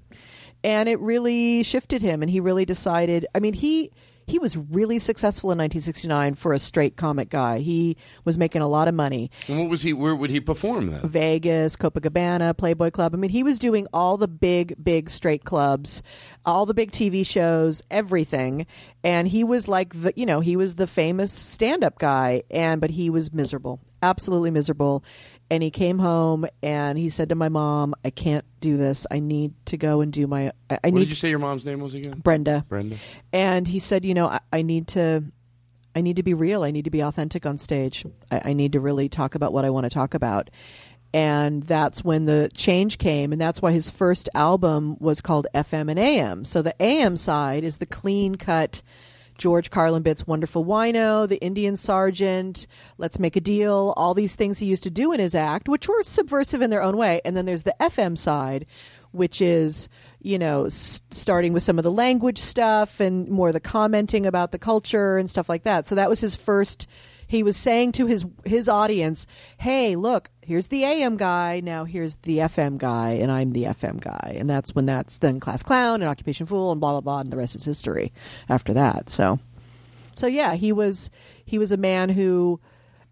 Speaker 10: and it really shifted him and he really decided i mean he he was really successful in 1969 for a straight comic guy he was making a lot of money
Speaker 4: And what was he? Where would he perform then?
Speaker 10: vegas copacabana playboy club i mean he was doing all the big big straight clubs all the big tv shows everything and he was like the you know he was the famous stand-up guy and but he was miserable absolutely miserable and he came home and he said to my mom i can't do this i need to go and do my i, I
Speaker 4: what
Speaker 10: need
Speaker 4: did you say your mom's name was again?
Speaker 10: Brenda.
Speaker 4: Brenda.
Speaker 10: And he said, you know, I, I need to, I need to be real. I need to be authentic on stage. I, I need to really talk about what I want to talk about. And that's when the change came, and that's why his first album was called FM and AM. So the AM side is the clean cut. George Carlin bits, Wonderful Wino, The Indian Sergeant, Let's Make a Deal, all these things he used to do in his act, which were subversive in their own way. And then there's the FM side, which is, you know, s- starting with some of the language stuff and more the commenting about the culture and stuff like that. So that was his first. He was saying to his his audience, "Hey, look, here's the AM guy. Now here's the FM guy, and I'm the FM guy." And that's when that's then Class Clown and Occupation Fool and blah blah blah, and the rest is history. After that, so so yeah, he was he was a man who,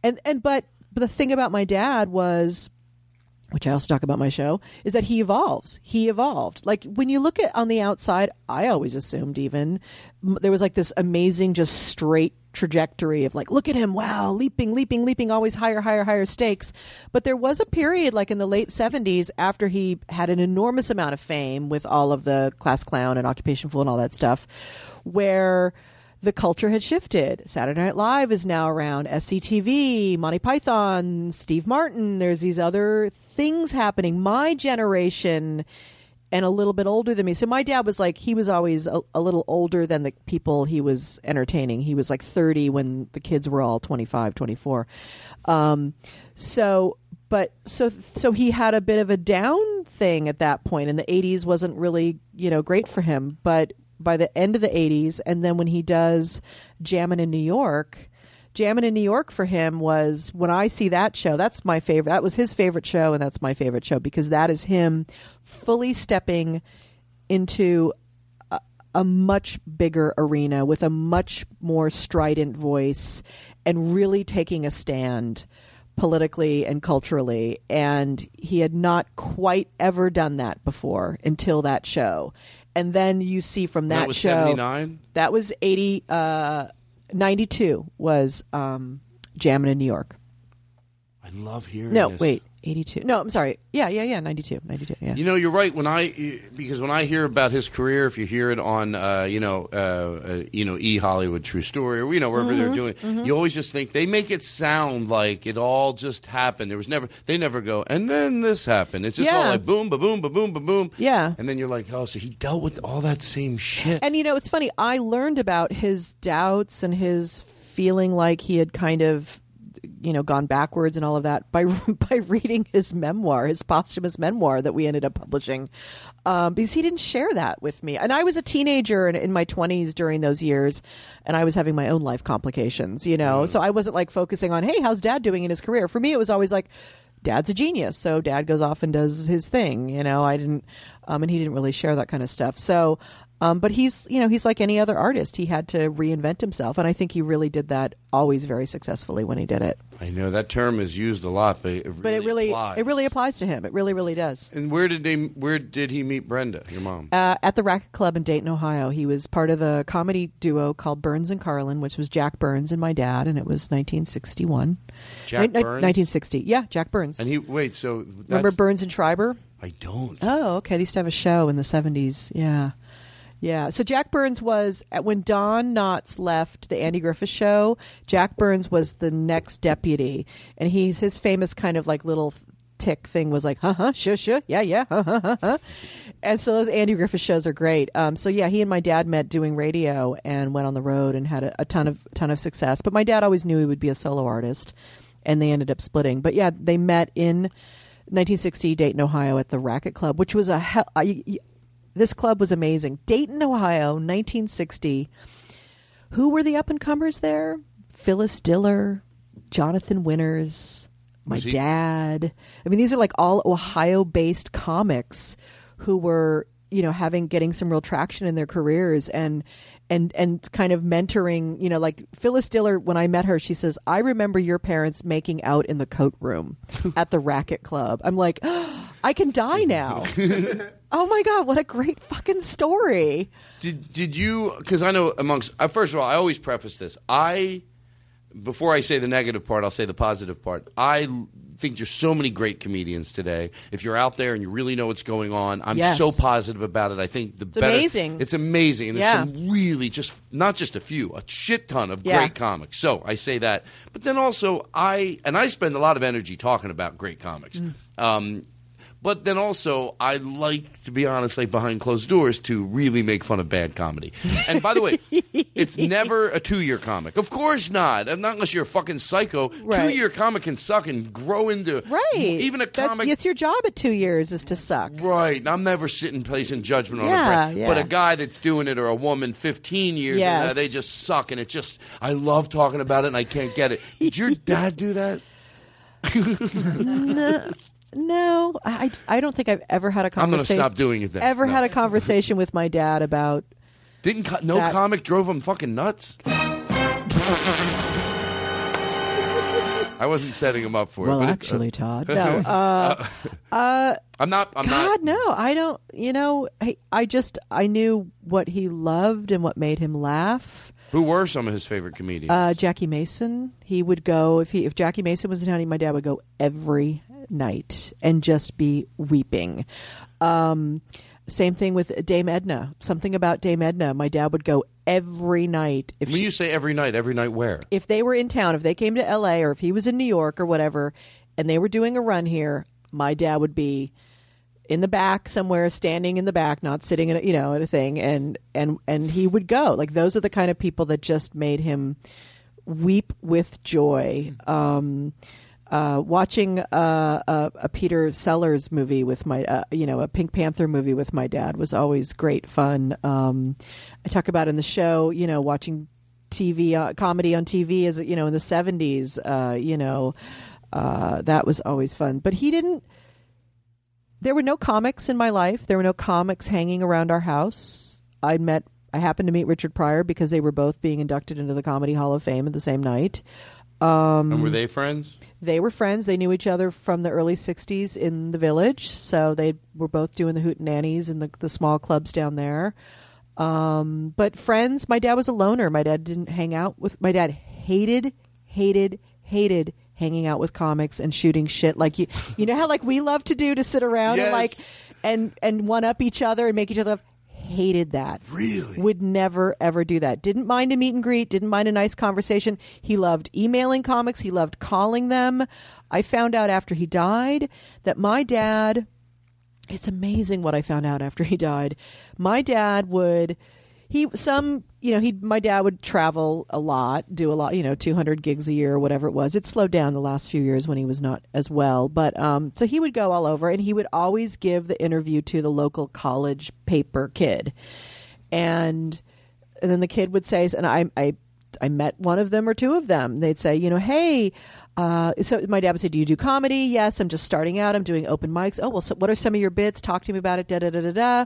Speaker 10: and and but but the thing about my dad was which I also talk about my show, is that he evolves. He evolved. Like when you look at on the outside, I always assumed even there was like this amazing, just straight trajectory of like, look at him, wow, leaping, leaping, leaping, always higher, higher, higher stakes. But there was a period like in the late 70s after he had an enormous amount of fame with all of the class clown and occupation fool and all that stuff, where the culture had shifted. Saturday Night Live is now around SCTV, Monty Python, Steve Martin. There's these other things happening. My generation and a little bit older than me. So my dad was like, he was always a, a little older than the people he was entertaining. He was like 30 when the kids were all 25, 24. Um, so, but so, so he had a bit of a down thing at that point and the 80s wasn't really, you know, great for him. But by the end of the 80s, and then when he does Jammin' in New York, Jammin' in New York for him was when I see that show, that's my favorite. That was his favorite show, and that's my favorite show because that is him fully stepping into a, a much bigger arena with a much more strident voice and really taking a stand politically and culturally. And he had not quite ever done that before until that show. And then you see from that,
Speaker 4: That was
Speaker 10: show
Speaker 4: 79?
Speaker 10: that was 80 uh 92 was um Jammin' in New York.
Speaker 4: I love hearing
Speaker 10: No,
Speaker 4: this.
Speaker 10: wait, 82. No, I'm sorry. Yeah, yeah, yeah, 92. 92. Yeah.
Speaker 4: You know, you're right. When I because when I hear about his career, if you hear it on, uh, you know, uh, uh, you know, E Hollywood True Story, or you know, wherever they're
Speaker 10: Mhm,
Speaker 4: doing,
Speaker 10: mhm.
Speaker 4: you always just think they make it sound like it all just happened. There was never, they never go, and then this happened. It's just all
Speaker 10: Yeah.
Speaker 4: like boom, ba boom, ba boom, ba boom.
Speaker 10: Yeah.
Speaker 4: and then you're like, oh, so he dealt with all that same shit.
Speaker 10: And you know, it's funny. I learned about his doubts and his feeling like he had kind of, you know, gone backwards and all of that by (laughs) by reading his memoir, his posthumous memoir that we ended up publishing, um, because he didn't share that with me. And I was a teenager and in my twenties during those years, and I was having my own life complications. You know, so I wasn't like focusing on, hey, how's Dad doing in his career? For me, it was always like. Dad's a genius, so Dad goes off and does his thing. You know, I didn't, um, and he didn't really share that kind of stuff. So, um, but he's, you know, he's like any other artist. He had to reinvent himself, and I think he really did that always very successfully when he did it.
Speaker 4: I know that term is used a lot, but it really
Speaker 10: But it really,
Speaker 4: applies.
Speaker 10: it really applies to him. It really, really does.
Speaker 4: And where did they? Where did he meet Brenda, your mom?
Speaker 10: Uh, at the Racquet Club in Dayton, Ohio, he was part of the comedy duo called Burns and Carlin, which was Jack Burns and my dad, and it was 1961.
Speaker 4: Jack Burns?
Speaker 10: 1960. Yeah, Jack Burns.
Speaker 4: And he wait. So
Speaker 10: Remember Burns and Schreiber?
Speaker 4: I don't.
Speaker 10: Oh, okay. They used to have a show in the 70s. Yeah. Yeah. So Jack Burns was, when Don Knotts left the Andy Griffith show, Jack Burns was the next deputy. And he's, his famous kind of like little tic thing was like, huh, huh, sure, sure, yeah, yeah, huh, huh, huh. And so those Andy Griffith shows are great. Um, so yeah, he and my dad met doing radio and went on the road and had a, a ton of ton of success. But my dad always knew he would be a solo artist, and they ended up splitting. But yeah, they met in 1960 Dayton, Ohio, at the Racquet Club, which was a hell. This club was amazing. Dayton, Ohio, 1960. Who were the up and comers there? Phyllis Diller, Jonathan Winters, my
Speaker 4: he-
Speaker 10: dad. I mean, these are like all Ohio-based comics who were, you know, having getting some real traction in their careers and and and kind of mentoring. You know, like Phyllis Diller. When I met her, she says, "I remember your parents making out in the coat room (laughs) at the Racquet Club." I'm like, I can die now. (laughs) oh my god, what a great fucking story!
Speaker 4: Did did you? Because I know amongst uh, first of all, I always preface this. I before I say the negative part, I'll say the positive part. I l- think there's so many great comedians today. If you're out there and you really know what's going on, I'm
Speaker 10: Yes.
Speaker 4: so positive about it. I think the
Speaker 10: It's
Speaker 4: better,
Speaker 10: amazing.
Speaker 4: It's amazing, and there's
Speaker 10: Yeah.
Speaker 4: some really just not just a few, a shit ton of
Speaker 10: Yeah.
Speaker 4: great comics. So I say that, but then also I and I spend a lot of energy talking about great comics.
Speaker 10: Mm.
Speaker 4: Um, but then also, I like to be honest, like behind closed doors, to really make fun of bad comedy. And by the way, (laughs) it's never a two-year comic. Of course not. Not unless you're a fucking psycho.
Speaker 10: Right.
Speaker 4: Two-year comic can suck and grow into
Speaker 10: Right.
Speaker 4: Even a
Speaker 10: That's-
Speaker 4: comic.
Speaker 10: it's your job at two years is to suck.
Speaker 4: Right. I'm never sitting placing judgment on
Speaker 10: Yeah,
Speaker 4: a brand.
Speaker 10: yeah.
Speaker 4: But a guy that's doing it or a woman 15 years
Speaker 10: Yes.
Speaker 4: uh, they just suck and it just I love talking about it and I can't get it. Did your (laughs) dad do that?
Speaker 10: no, no, I, I don't think I've ever had a
Speaker 4: I'm gonna
Speaker 10: conversation.
Speaker 4: stop doing it then.
Speaker 10: Ever
Speaker 4: No.
Speaker 10: had a conversation with my dad about
Speaker 4: Didn't co- no
Speaker 10: That-
Speaker 4: comic drove him fucking nuts? I wasn't setting him up for
Speaker 10: well,
Speaker 4: it. but it-
Speaker 10: actually, Todd, (laughs) no. Uh, uh,
Speaker 4: I'm not. I'm
Speaker 10: God,
Speaker 4: not.
Speaker 10: no, I don't. You know, I, I just I knew what he loved and what made him laugh.
Speaker 4: Who were some of his favorite comedians?
Speaker 10: Uh, Jackie Mason. He would go if he if Jackie Mason was in town. he- My dad would go every night and just be weeping. Um, same thing with Dame Edna. Something about Dame Edna. My dad would go every night. If
Speaker 4: when
Speaker 10: she,
Speaker 4: you say every night, every night where?
Speaker 10: if they were in town, if they came to L.A. or if he was in New York or whatever, and they were doing a run here, my dad would be in the back somewhere, standing in the back, not sitting in a, you know at a thing, and and and he would go. Like those are the kind of people that just made him weep with joy. Um, uh, watching uh, a, a Peter Sellers movie with my, uh, you know, a Pink Panther movie with my dad was always great fun. Um, I talk about in the show, you know, watching TV uh, comedy on TV as you know in the seventies. Uh, you know, uh, that was always fun. But he didn't. There were no comics in my life. There were no comics hanging around our house. I met. I happened to meet Richard Pryor because they were both being inducted into the Comedy Hall of Fame at the same night. Um,
Speaker 4: and were they friends?
Speaker 10: they were friends. They knew each other from the early '60s in the village, so they were both doing the hoot nannies and the the small clubs down there. Um, but friends, my dad was a loner. My dad didn't hang out with. My dad hated, hated, hated hanging out with comics and shooting shit like you. You know how like we love to do to sit around and (laughs) like and and one up each other and make each other. Hated that. Really? Would never ever do that. Didn't mind a meet and greet. Didn't mind a nice conversation. He loved emailing comics. He loved calling them. I found out after he died that my dad it's amazing what I found out after he died. My dad would he some you know he my dad would travel a lot, do a lot, you know, 200 gigs a year or whatever it was. It slowed down the last few years when he was not as well, but um so he would go all over and he would always give the interview to the local college paper kid. And and then the kid would say and I I I met one of them or two of them. They'd say, you know, hey, uh, so my dad would say, "Do you do comedy?" Yes, I'm just starting out. I'm doing open mics. Oh well, so what are some of your bits? Talk to me about it. Da da da da da.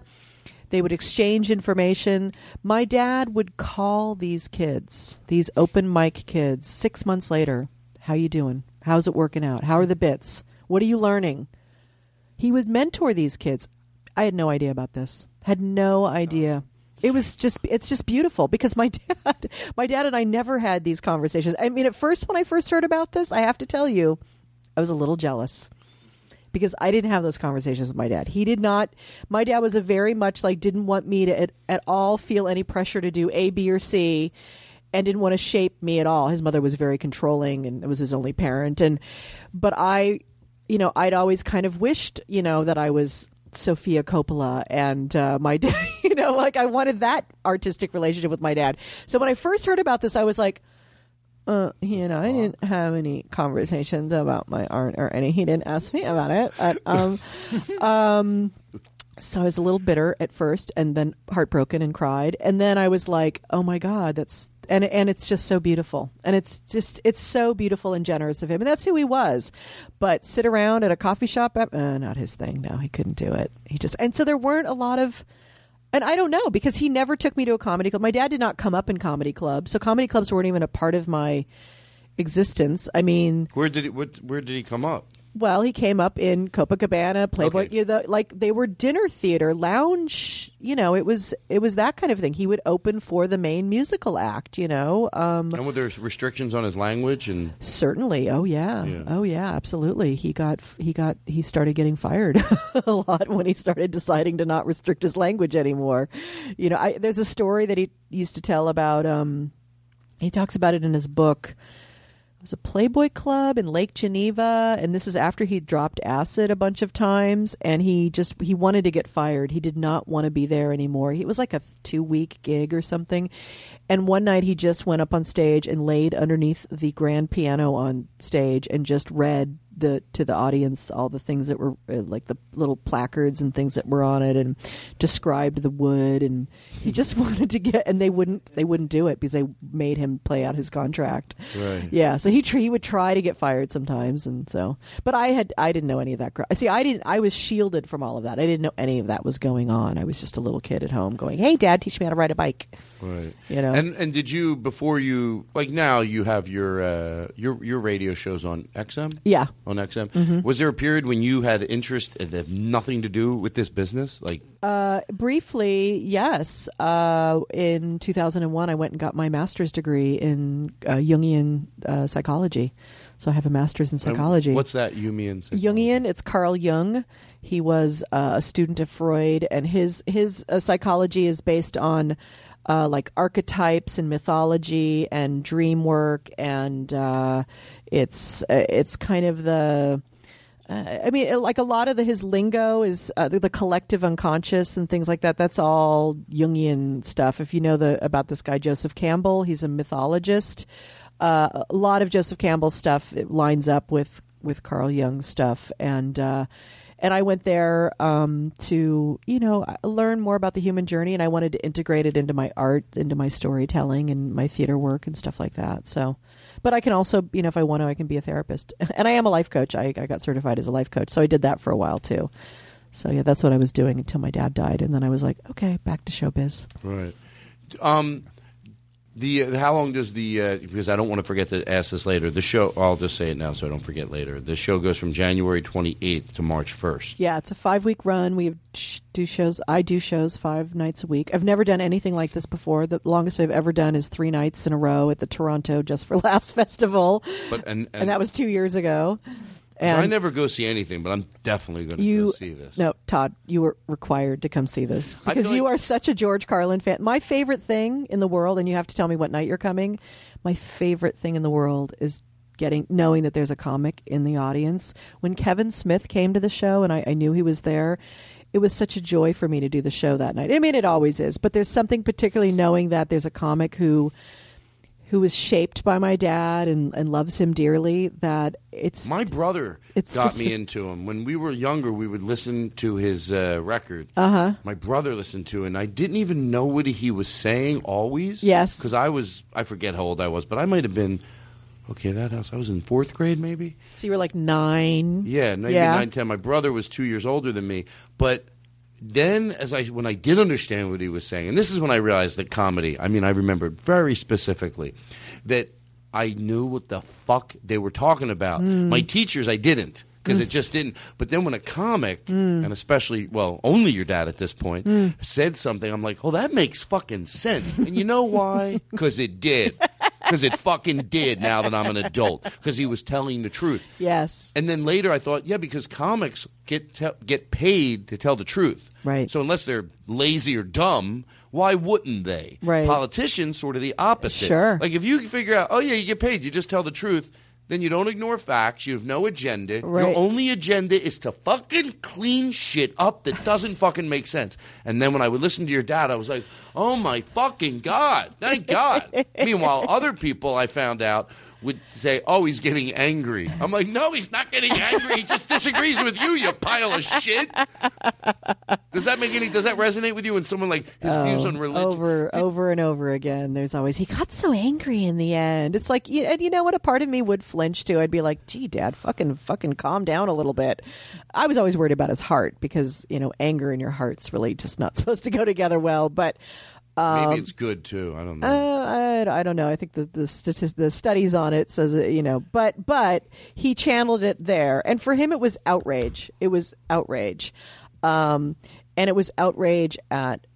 Speaker 10: They would exchange information. My dad would call these kids, these open mic kids, six months later. How you doing? How's it working out? How are the bits? What are you learning? He would mentor these kids. I had no idea about this. Had no idea. It was just it's just beautiful because my (laughs) dad my dad and I never had these conversations. I mean at first when I first heard about this, I have to tell you, I was a little jealous because I didn't have those conversations with my dad. He did not. My dad was a very much like didn't want me to at, at all feel any pressure to do A, B, or C, and didn't want to shape me at all. His mother was very controlling, and it was his only parent. And but I, you know, I'd always kind of wished, you know, that I was Sofia Coppola and uh, my (laughs) dad. You know, like I wanted that artistic relationship with my dad. So when I first heard about this, I was like uh, you know, I didn't have any conversations about my art or any. He didn't ask me about it. But, um, (laughs) um, so I was a little bitter at first, and then heartbroken and cried, and then I was like, "Oh my God, that's." And, and it's just so beautiful, and it's just it's so beautiful and generous of him, and that's who he was. But sit around at a coffee shop, uh, not his thing. No, he couldn't do it. He just and so there weren't a lot of and I don't know because he never took me to a comedy club. My dad did not come up in comedy clubs, so comedy clubs weren't even a part of my existence. I mean,
Speaker 4: Where did he, what, where did he come up?
Speaker 10: Well, he came up in Copacabana, Playboy, you know, like they were dinner theater, lounge. You know, it was it was that kind of thing. He would open for the main musical act. You know, um,
Speaker 4: And were there restrictions on his language? And
Speaker 10: Certainly. Oh yeah.
Speaker 4: Yeah.
Speaker 10: Oh yeah. Absolutely. He got he got he started getting fired (laughs) a lot when he started deciding to not restrict his language anymore. You know, I, there's a story that he used to tell about. Um, he talks about it in his book. It was a Playboy Club in Lake Geneva, and this is after he dropped acid a bunch of times, and he just he wanted to get fired. He did not want to be there anymore. It was like a two week gig or something, and one night he just went up on stage and laid underneath the grand piano on stage and just read the to the audience all the things that were uh, like the little placards and things that were on it, and described the wood. And he just (laughs) wanted to get, and they wouldn't they wouldn't do it because they made him play out his contract.
Speaker 4: Right.
Speaker 10: Yeah. So he tr- he would try to get fired sometimes, and so. But I had I didn't know any of that. Gr- See, I didn't. I was shielded from all of that. I didn't know any of that was going on. I was just a little kid at home going, "Hey, Dad, teach me how to ride a bike."
Speaker 4: Right.
Speaker 10: You know.
Speaker 4: And and did you before you like now you have your uh, your your radio shows on XM?
Speaker 10: Yeah.
Speaker 4: On XM.
Speaker 10: Mhm.
Speaker 4: Was there a period when you had interest that had nothing to do with this business? Like
Speaker 10: Uh, briefly, yes. Uh, in 2001, I went and got my master's degree in uh, Jungian uh, psychology. So I have a master's in psychology.
Speaker 4: um, what's that Jungian? psych-
Speaker 10: Jungian. It's Carl Jung. He was uh, a student of Freud, and his his uh, psychology is based on uh, like archetypes and mythology and dream work, and uh, it's uh, it's kind of the. Uh, I mean, like a lot of the, his lingo is uh, the, the collective unconscious and things like that. That's all Jungian stuff. If you know the about this guy Joseph Campbell, he's a mythologist. Uh, a lot of Joseph Campbell's stuff lines up with with Carl Jung's stuff, and uh, and I went there um, to you know learn more about the human journey, and I wanted to integrate it into my art, into my storytelling, and my theater work and stuff like that. So, but I can also you know if I want to, I can be a therapist, (laughs) and I am a life coach. I, I got certified as a life coach, so I did that for a while too. So yeah, that's what I was doing until my dad died, and then I was like, okay, back to showbiz.
Speaker 4: Right. Um, the uh, how long does the uh, because I don't want to forget to ask this later. The show I'll just say it now so I don't forget later. The show goes from January 28th to March 1st.
Speaker 10: Yeah, it's a five week run. We sh- do shows. I do shows five nights a week. I've never done anything like this before. The longest I've ever done is three nights in a row at the Toronto Just for Laughs Festival,
Speaker 4: But and and,
Speaker 10: and that was two years ago. And
Speaker 4: I never go see anything, but I'm definitely going to go see this.
Speaker 10: no Todd, you were required to come see this because you
Speaker 4: like-
Speaker 10: are such a George Carlin fan. My favorite thing in the world, and you have to tell me what night you're coming. My favorite thing in the world is getting knowing that there's a comic in the audience. When Kevin Smith came to the show, and I, I knew he was there. It was such a joy for me to do the show that night. I mean, it always is, but there's something particularly knowing that there's a comic who who was shaped by my dad and, and loves him dearly that it's
Speaker 4: My brother
Speaker 10: It's
Speaker 4: got me
Speaker 10: a-
Speaker 4: into him. When we were younger, we would listen to his uh, record.
Speaker 10: Uh-huh.
Speaker 4: My brother listened to it, and I didn't even know what he was saying always.
Speaker 10: Yes.
Speaker 4: Because I was, I forget how old I was, but I might have been, okay, that house, I was in fourth grade maybe?
Speaker 10: so you were like nine.
Speaker 4: Yeah, maybe
Speaker 10: Yeah.
Speaker 4: nine, ten. My brother was two years older than me, but then as I when I did understand what he was saying, and this is when I realized that comedy. I mean, I remembered very specifically that I knew what the fuck they were talking about.
Speaker 14: Mm.
Speaker 4: My teachers, I didn't because
Speaker 14: Mm.
Speaker 4: it just didn't. But then when a comic,
Speaker 14: Mm.
Speaker 4: and especially well, only your dad at this point,
Speaker 14: Mm.
Speaker 4: said something, I'm like, oh, that makes fucking sense. And you know why? (laughs) Because it did. Because it fucking did. Now that I'm an adult, because he was telling the truth.
Speaker 10: Yes.
Speaker 4: And then later I thought, yeah, because comics get te- get paid to tell the truth.
Speaker 10: Right.
Speaker 4: So unless they're lazy or dumb, why wouldn't they?
Speaker 10: Right.
Speaker 4: Politicians sort of the opposite.
Speaker 10: Sure.
Speaker 4: Like if you figure out, oh yeah, you get paid, you just tell the truth. Then you don't ignore facts. You have no agenda.
Speaker 10: Right.
Speaker 4: Your only agenda is to fucking clean shit up that doesn't fucking make sense. And then when I would listen to your dad, I was like, oh my fucking God. Thank God. (laughs) Meanwhile, other people I found out would say, oh, he's getting angry. I'm like, no, he's not getting angry. He just disagrees with you, you pile of shit. Does that make any, does that resonate with you when someone like his oh, views
Speaker 10: Oh,
Speaker 4: on religion?
Speaker 10: over over and over again. There's always he got so angry in the end. It's like you, and you know what? A part of me would flinch too. I'd be like, "Gee, Dad, fucking fucking calm down a little bit." I was always worried about his heart because you know anger and your heart's really just not (laughs) supposed to go together well. But um,
Speaker 4: Maybe it's good too. I don't know.
Speaker 10: uh, I, I don't know. I think the the, statist- the studies on it says it, you know, but but he channeled it there, and for him it was outrage. It was outrage, um, and it was outrage at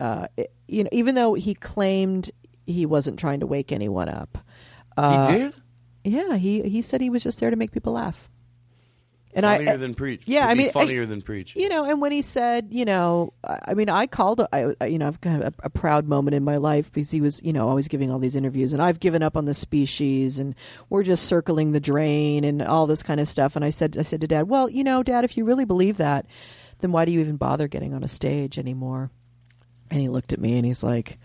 Speaker 10: uh, it- you know even though he claimed he wasn't trying to wake anyone up. Uh,
Speaker 4: he did?
Speaker 10: Yeah, he he said he was just there to make people laugh. And
Speaker 4: funnier
Speaker 10: I,
Speaker 4: than preach.
Speaker 10: Yeah, I mean, I-
Speaker 4: funnier than preach.
Speaker 10: you know, and when he said, you know, I I mean, I called, I, I- you know, I've got a, a proud moment in my life because he was, you know, always giving all these interviews, and I've given up on the species, and we're just circling the drain, and all this kind of stuff. And I said, I said to Dad, well, you know, Dad, if you really believe that, then why do you even bother getting on a stage anymore? And he looked at me and he's like,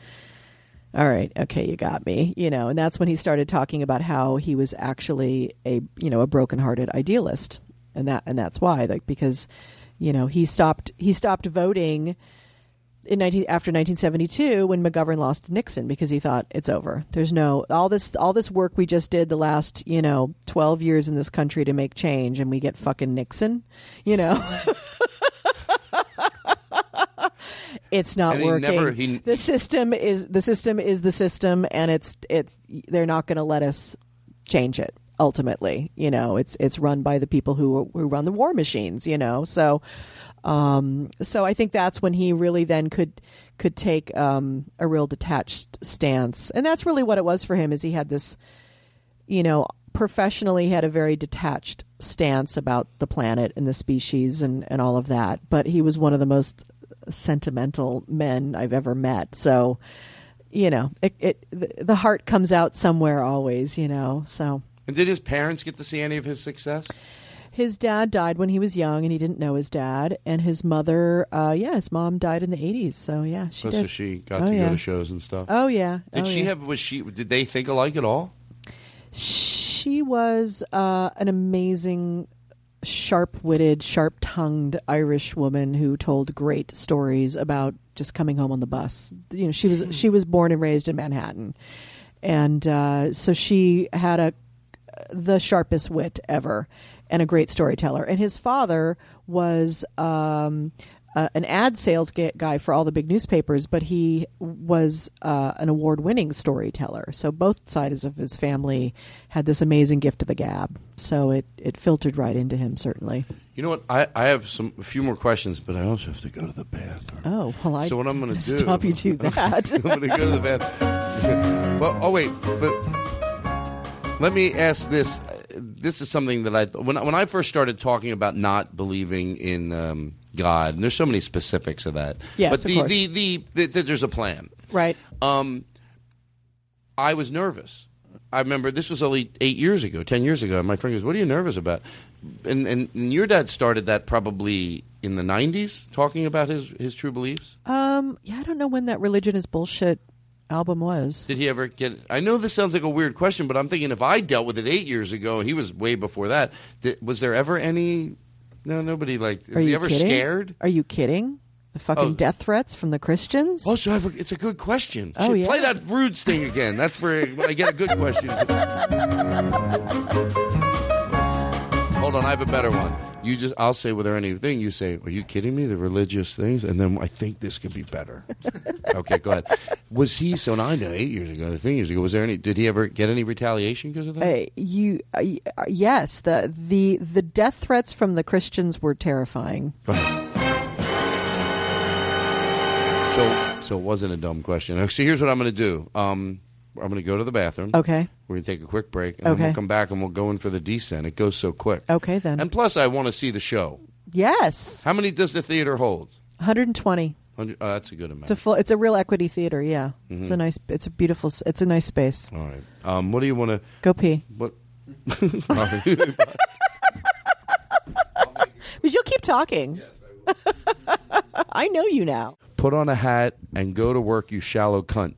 Speaker 10: all right, okay, you got me, you know, and that's when he started talking about how he was actually a, you know, a brokenhearted idealist, and that, and that's why, like, because, you know, he stopped, he stopped voting in 19, after 1972 when McGovern lost to Nixon because he thought it's over. There's no all this, all this work we just did the last, you know, 12 years in this country to make change, and we get fucking Nixon, you know. (laughs) it's not working.
Speaker 4: never- he-
Speaker 10: the system is the system is the system, and it's it's they're not going to let us change it. Ultimately, you know, it's it's run by the people who who run the war machines. You know, so um, so I think that's when he really then could could take um, a real detached stance, and that's really what it was for him. Is he had this, you know, professionally he had a very detached stance about the planet and the species and and all of that, but he was one of the most sentimental men I've ever met. So, you know, it, it the heart comes out somewhere always. You know, so.
Speaker 4: And did his parents get to see any of his success?
Speaker 10: His dad died when he was young, and he didn't know his dad. And his mother, uh, yeah, his mom died in the eighties. So yeah, she did.
Speaker 4: so she got
Speaker 10: Oh,
Speaker 4: to
Speaker 10: yeah.
Speaker 4: go to shows and stuff.
Speaker 10: Oh yeah.
Speaker 4: Did
Speaker 10: Oh,
Speaker 4: she
Speaker 10: yeah.
Speaker 4: have? Was she? Did they think alike at all?
Speaker 10: She was uh, an amazing, sharp-witted, sharp-tongued Irish woman who told great stories about just coming home on the bus. You know, she was she was born and raised in Manhattan, and uh, so she had a the sharpest wit ever and a great storyteller. And his father was um, uh, an ad sales guy for all the big newspapers, but he was uh, an award winning storyteller. So both sides of his family had this amazing gift of the gab. So it, it filtered right into him, certainly.
Speaker 4: You know what? I, I have some a few more questions, but I also have to go to the bathroom.
Speaker 10: Oh, well, I
Speaker 4: so what I'm going (laughs) to do?
Speaker 10: stop you do (laughs) that.
Speaker 4: I'm going to go to the bathroom. (laughs) well, oh wait, but let me ask this. This is something that I when when I first started talking about not believing in um, God, and there's so many specifics of that.
Speaker 10: Yes,
Speaker 4: but
Speaker 10: of
Speaker 4: the,
Speaker 10: course.
Speaker 4: the, the the the there's a plan.
Speaker 10: right.
Speaker 4: Um, I was nervous. I remember this was only eight years ago, ten years ago. And my friend goes, "What are you nervous about?" And, and and your dad started that probably in the '90s, talking about his his true beliefs.
Speaker 10: Um, yeah, I don't know when that Religion is Bullshit album was.
Speaker 4: Did he ever get? I know this sounds like a weird question, but I'm thinking if I dealt with it eight years ago, he was way before that. Did, was there ever any? No, nobody like.
Speaker 10: Are
Speaker 4: he
Speaker 10: you
Speaker 4: ever
Speaker 10: kidding?
Speaker 4: scared?
Speaker 10: Are you kidding? The fucking
Speaker 4: Oh.
Speaker 10: death threats from the Christians?
Speaker 4: Oh, so I've, it's a good question.
Speaker 10: Oh,
Speaker 4: Shit,
Speaker 10: yeah.
Speaker 4: Play that Rudes thing again. That's where when I get a good question. (laughs) Hold on, I have a better one. You just, I'll say, were there anything? You say, are you kidding me? The religious things, and then I think this could be better. (laughs) okay, go ahead. Was he? So now I know eight years ago, the thing years ago. Was there any? Did he ever get any retaliation because of that?
Speaker 10: Uh, you uh, uh, yes the the the death threats from the Christians were terrifying.
Speaker 4: So, so it wasn't a dumb question. So here's what I'm going to do. Um, I'm going to go to the bathroom.
Speaker 10: Okay.
Speaker 4: We're going to take a quick break, and then
Speaker 10: Okay.
Speaker 4: we'll come back and we'll go in for the descent. It goes so quick.
Speaker 10: Okay then.
Speaker 4: And plus, I want to see the show.
Speaker 10: yes,
Speaker 4: How many does the theater hold?
Speaker 10: 120.
Speaker 4: 100, oh, that's a good amount.
Speaker 10: It's a full. It's a real equity theater. Yeah, it's a nice. It's a beautiful. It's a nice space.
Speaker 4: All right. Um, what do you want to
Speaker 10: Go pee.
Speaker 4: What? (laughs) (laughs)
Speaker 10: But you'll keep talking. Yes, I, will. (laughs) I know you now.
Speaker 4: Put on a hat and go to work, you shallow cunt.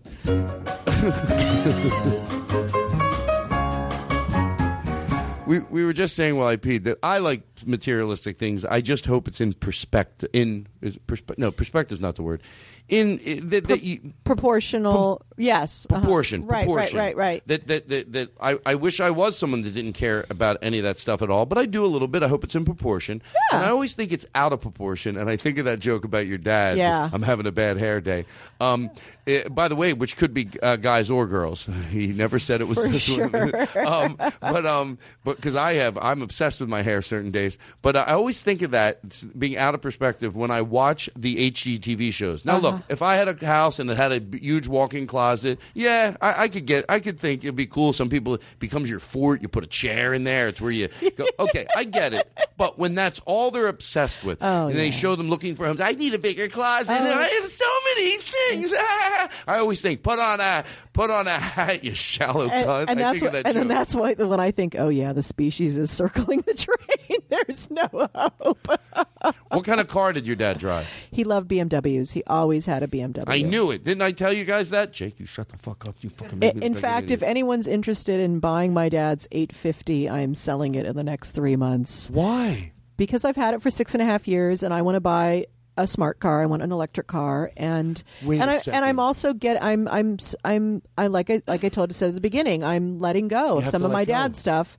Speaker 4: (laughs) we we were just saying while I peed that I like materialistic things. I just hope it's in perspective. In is perspe- no, perspective's not the word. In, in that, that you,
Speaker 10: Proportional. yes. uh-huh.
Speaker 4: proportion,
Speaker 10: Right.
Speaker 4: proportion.
Speaker 10: Right. Right. Right.
Speaker 4: That that that, that I, I wish I was someone that didn't care about any of that stuff at all, but I do a little bit. I hope it's in proportion. And I always think it's out of proportion. And I think of that joke about your dad.
Speaker 10: Yeah.
Speaker 4: I'm having a bad hair day. Um, eh, by the way, which could be uh, guys or girls. (laughs) He never said it was
Speaker 10: For sure.
Speaker 4: um, but um, but because I have, I'm obsessed with my hair certain days. But I always think of that being out of perspective when I watch the HGTV shows. Now, look,
Speaker 10: Uh-huh.
Speaker 4: if I had a house and it had a huge walk-in closet, yeah, I, I could get, I could think it'd be cool. Some people it becomes your fort. You put a chair in there. It's where you go. (laughs) Okay, I get it. But when that's all they're obsessed with,
Speaker 10: Oh,
Speaker 4: and they show them looking for homes, I need a bigger closet.
Speaker 10: Oh.
Speaker 4: I have so many things. (laughs) I always think, put on a, put on a hat, you shallow
Speaker 10: and,
Speaker 4: cunt.
Speaker 10: and
Speaker 4: I
Speaker 10: that's what,
Speaker 4: that
Speaker 10: and then that's why when I think, oh yeah, the species is (laughs) circling the train. (laughs) there's no hope.
Speaker 4: What kind of car did your dad drive?
Speaker 10: he loved BMWs. He always had a BMW.
Speaker 4: I knew it. Didn't I tell you guys that? Jake, you shut the fuck up. You fucking.
Speaker 10: I-
Speaker 4: made me
Speaker 10: In
Speaker 4: look like an
Speaker 10: fact, if anyone's interested in buying my dad's 850, I'm selling it in the next three months.
Speaker 4: Why?
Speaker 10: Because I've had it for six and a half years, and I want to buy a smart car. I want an electric car, and
Speaker 4: Wait
Speaker 10: and I and I'm also get I'm I'm I'm I like I like I told you said at the beginning. I'm letting go of some of my
Speaker 4: go.
Speaker 10: dad's stuff.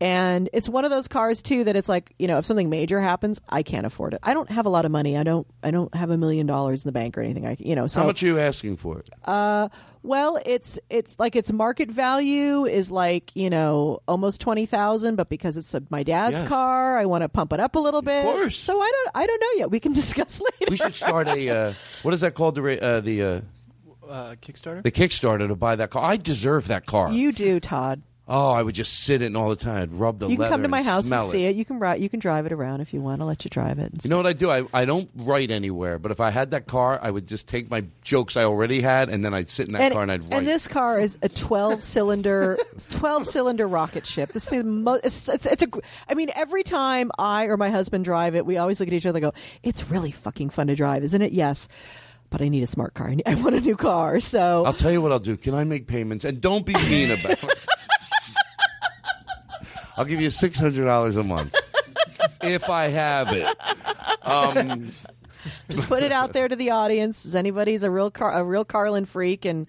Speaker 10: And it's one of those cars too that it's like you know if something major happens I can't afford it. I don't have a lot of money. I don't I don't have a million dollars in the bank or anything. I you know so
Speaker 4: How much are you asking for it?
Speaker 10: uh, well, it's it's like its market value is like you know almost twenty thousand, but because it's a, my dad's
Speaker 4: Yes.
Speaker 10: car, I want to pump it up a little bit.
Speaker 4: course.
Speaker 10: So I don't I don't know yet. We can (laughs) discuss later.
Speaker 4: We should start a. Uh, what is that called? The uh, the uh,
Speaker 13: Uh, Kickstarter.
Speaker 4: the Kickstarter to buy that car. I deserve that car.
Speaker 10: You do, Todd.
Speaker 4: Oh, I would just sit in all the time. I'd rub the
Speaker 10: you can
Speaker 4: leather
Speaker 10: come to my
Speaker 4: and
Speaker 10: house
Speaker 4: smell
Speaker 10: and see it. You can ride. You can drive it around if you want. I'll let you drive it. and
Speaker 4: You know what I do? I, I don't write anywhere, but if I had that car, I would just take my jokes I already had, and then I'd sit in that car and I'd write.
Speaker 10: and this car is a 12 cylinder (laughs) 12 cylinder rocket ship this thing mo- it's, it's, it's a gr- i mean every time i or my husband drive it we always look at each other and go it's really fucking fun to drive isn't it yes but i need a smart car i, need, I want a new car so
Speaker 4: I'll tell you what I'll do. Can I make payments? And don't be mean about it. (laughs) (laughs) I'll give you six hundred dollars a month (laughs) if I have it. Um,
Speaker 10: just put it out there to the audience is anybody's a real car a real carlin freak and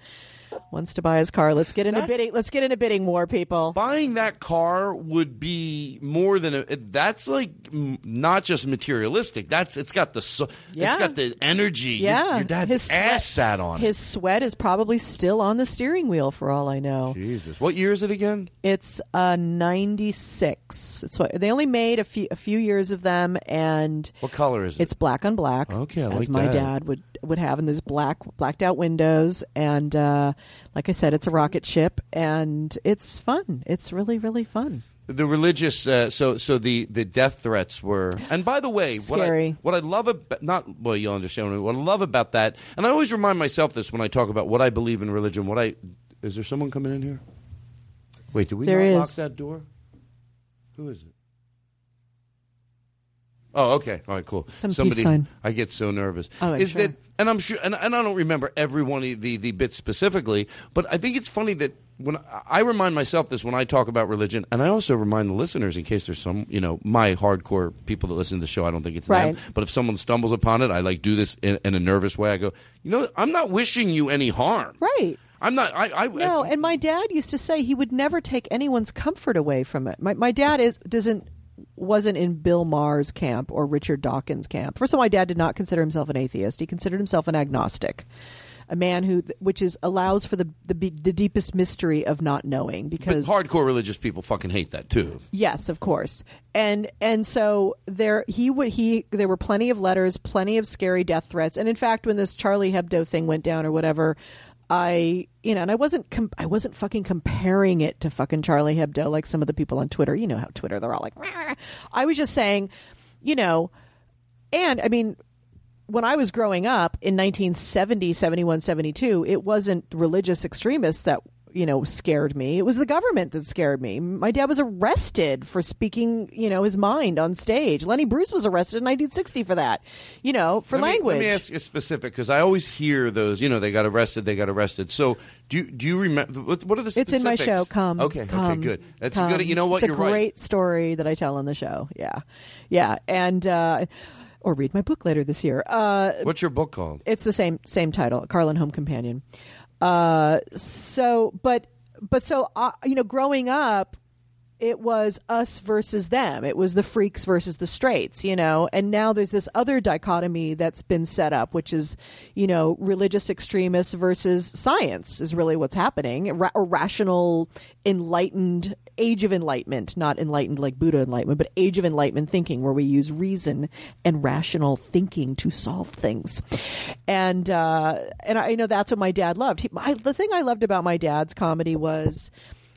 Speaker 10: wants to buy his car let's get in a bidding let's get in a bidding war people
Speaker 4: buying that car would be more than a. That's like not just materialistic. That's it's got the
Speaker 10: Yeah.
Speaker 4: it's got the energy.
Speaker 10: Yeah
Speaker 4: your, dad's
Speaker 10: his
Speaker 4: ass sat on
Speaker 10: his sweat is probably still on the steering wheel for all i know.
Speaker 4: Jesus, what year is it again?
Speaker 10: It's uh, 96. It's what they only made a few a few years of them, and
Speaker 4: What color is it?
Speaker 10: it's black on black.
Speaker 4: Okay, I
Speaker 10: as
Speaker 4: like
Speaker 10: my
Speaker 4: that.
Speaker 10: dad would would have, in there's black blacked out windows, and uh, like I said, it's a rocket ship, and it's fun. It's really really fun.
Speaker 4: the religious uh, so so the the death threats were and by the way what I,
Speaker 10: Scary.
Speaker 4: what I love about not well you'll understand what I love about that and I always remind myself this when I talk about what I believe in religion what I is there someone coming in here wait do we
Speaker 10: There
Speaker 4: not lock that door who is it oh okay all right cool
Speaker 10: Some peace
Speaker 4: somebody
Speaker 10: sign.
Speaker 4: I get so nervous
Speaker 10: Oh, I'm
Speaker 4: is
Speaker 10: sure.
Speaker 4: that and I'm sure and, and I don't remember every one of the the bits specifically but I think it's funny that when I remind myself this when I talk about religion, and I also remind the listeners in case there's some, you know, my hardcore people that listen to the show. I don't think it's
Speaker 10: Right.
Speaker 4: them, but if someone stumbles upon it, I like do this in, in a nervous way. I go, you know, I'm not wishing you any harm.
Speaker 10: Right.
Speaker 4: I'm not. I. I
Speaker 10: No, and my dad used to say he would never take anyone's comfort away from it. My my dad is doesn't wasn't in Bill Maher's camp or Richard Dawkins' camp. First of all, my dad did not consider himself an atheist. He considered himself an agnostic. A man who, which is allows for the the, the deepest mystery of not knowing,
Speaker 4: but
Speaker 10: because
Speaker 4: hardcore religious people fucking hate that too.
Speaker 10: Yes, of course. And and so there he would he there were plenty of letters, plenty of scary death threats. And in fact, when this Charlie Hebdo thing went down or whatever, I you know, and I wasn't com- I wasn't fucking comparing it to fucking Charlie Hebdo like some of the people on Twitter. You know how Twitter they're all like "Rah." I was just saying, you know, and I mean when I was growing up in 1970, 71, 72, it wasn't religious extremists that, you know, scared me. It was the government that scared me. My dad was arrested for speaking, you know, his mind on stage. Lenny Bruce was arrested in 1960 for that, you know, for
Speaker 4: let me,
Speaker 10: language.
Speaker 4: Let me ask you specific because I always hear those. You know, they got arrested. They got arrested. So do you, do you remember what, what are the?
Speaker 10: it's in my show. Come.
Speaker 4: Okay.
Speaker 10: come,
Speaker 4: okay. Good. That's
Speaker 10: come.
Speaker 4: good. You know what?
Speaker 10: It's
Speaker 4: You're
Speaker 10: a great
Speaker 4: right.
Speaker 10: story that I tell on the show. Yeah. Yeah. And, uh, or read my book later this year. Uh,
Speaker 4: What's your book called?
Speaker 10: It's the same same title, Carlin Home Companion. Uh, so, but but so uh, you know, growing up, it was us versus them. It was the freaks versus the straights, you know. And now there's this other dichotomy that's been set up, which is, you know, religious extremists versus science is really what's happening. Ra- rational, enlightened, age of enlightenment, not enlightened like Buddha enlightenment, but age of enlightenment thinking, where we use reason and rational thinking to solve things. And uh, and I know that's what my dad loved. He, my, the thing I loved about my dad's comedy was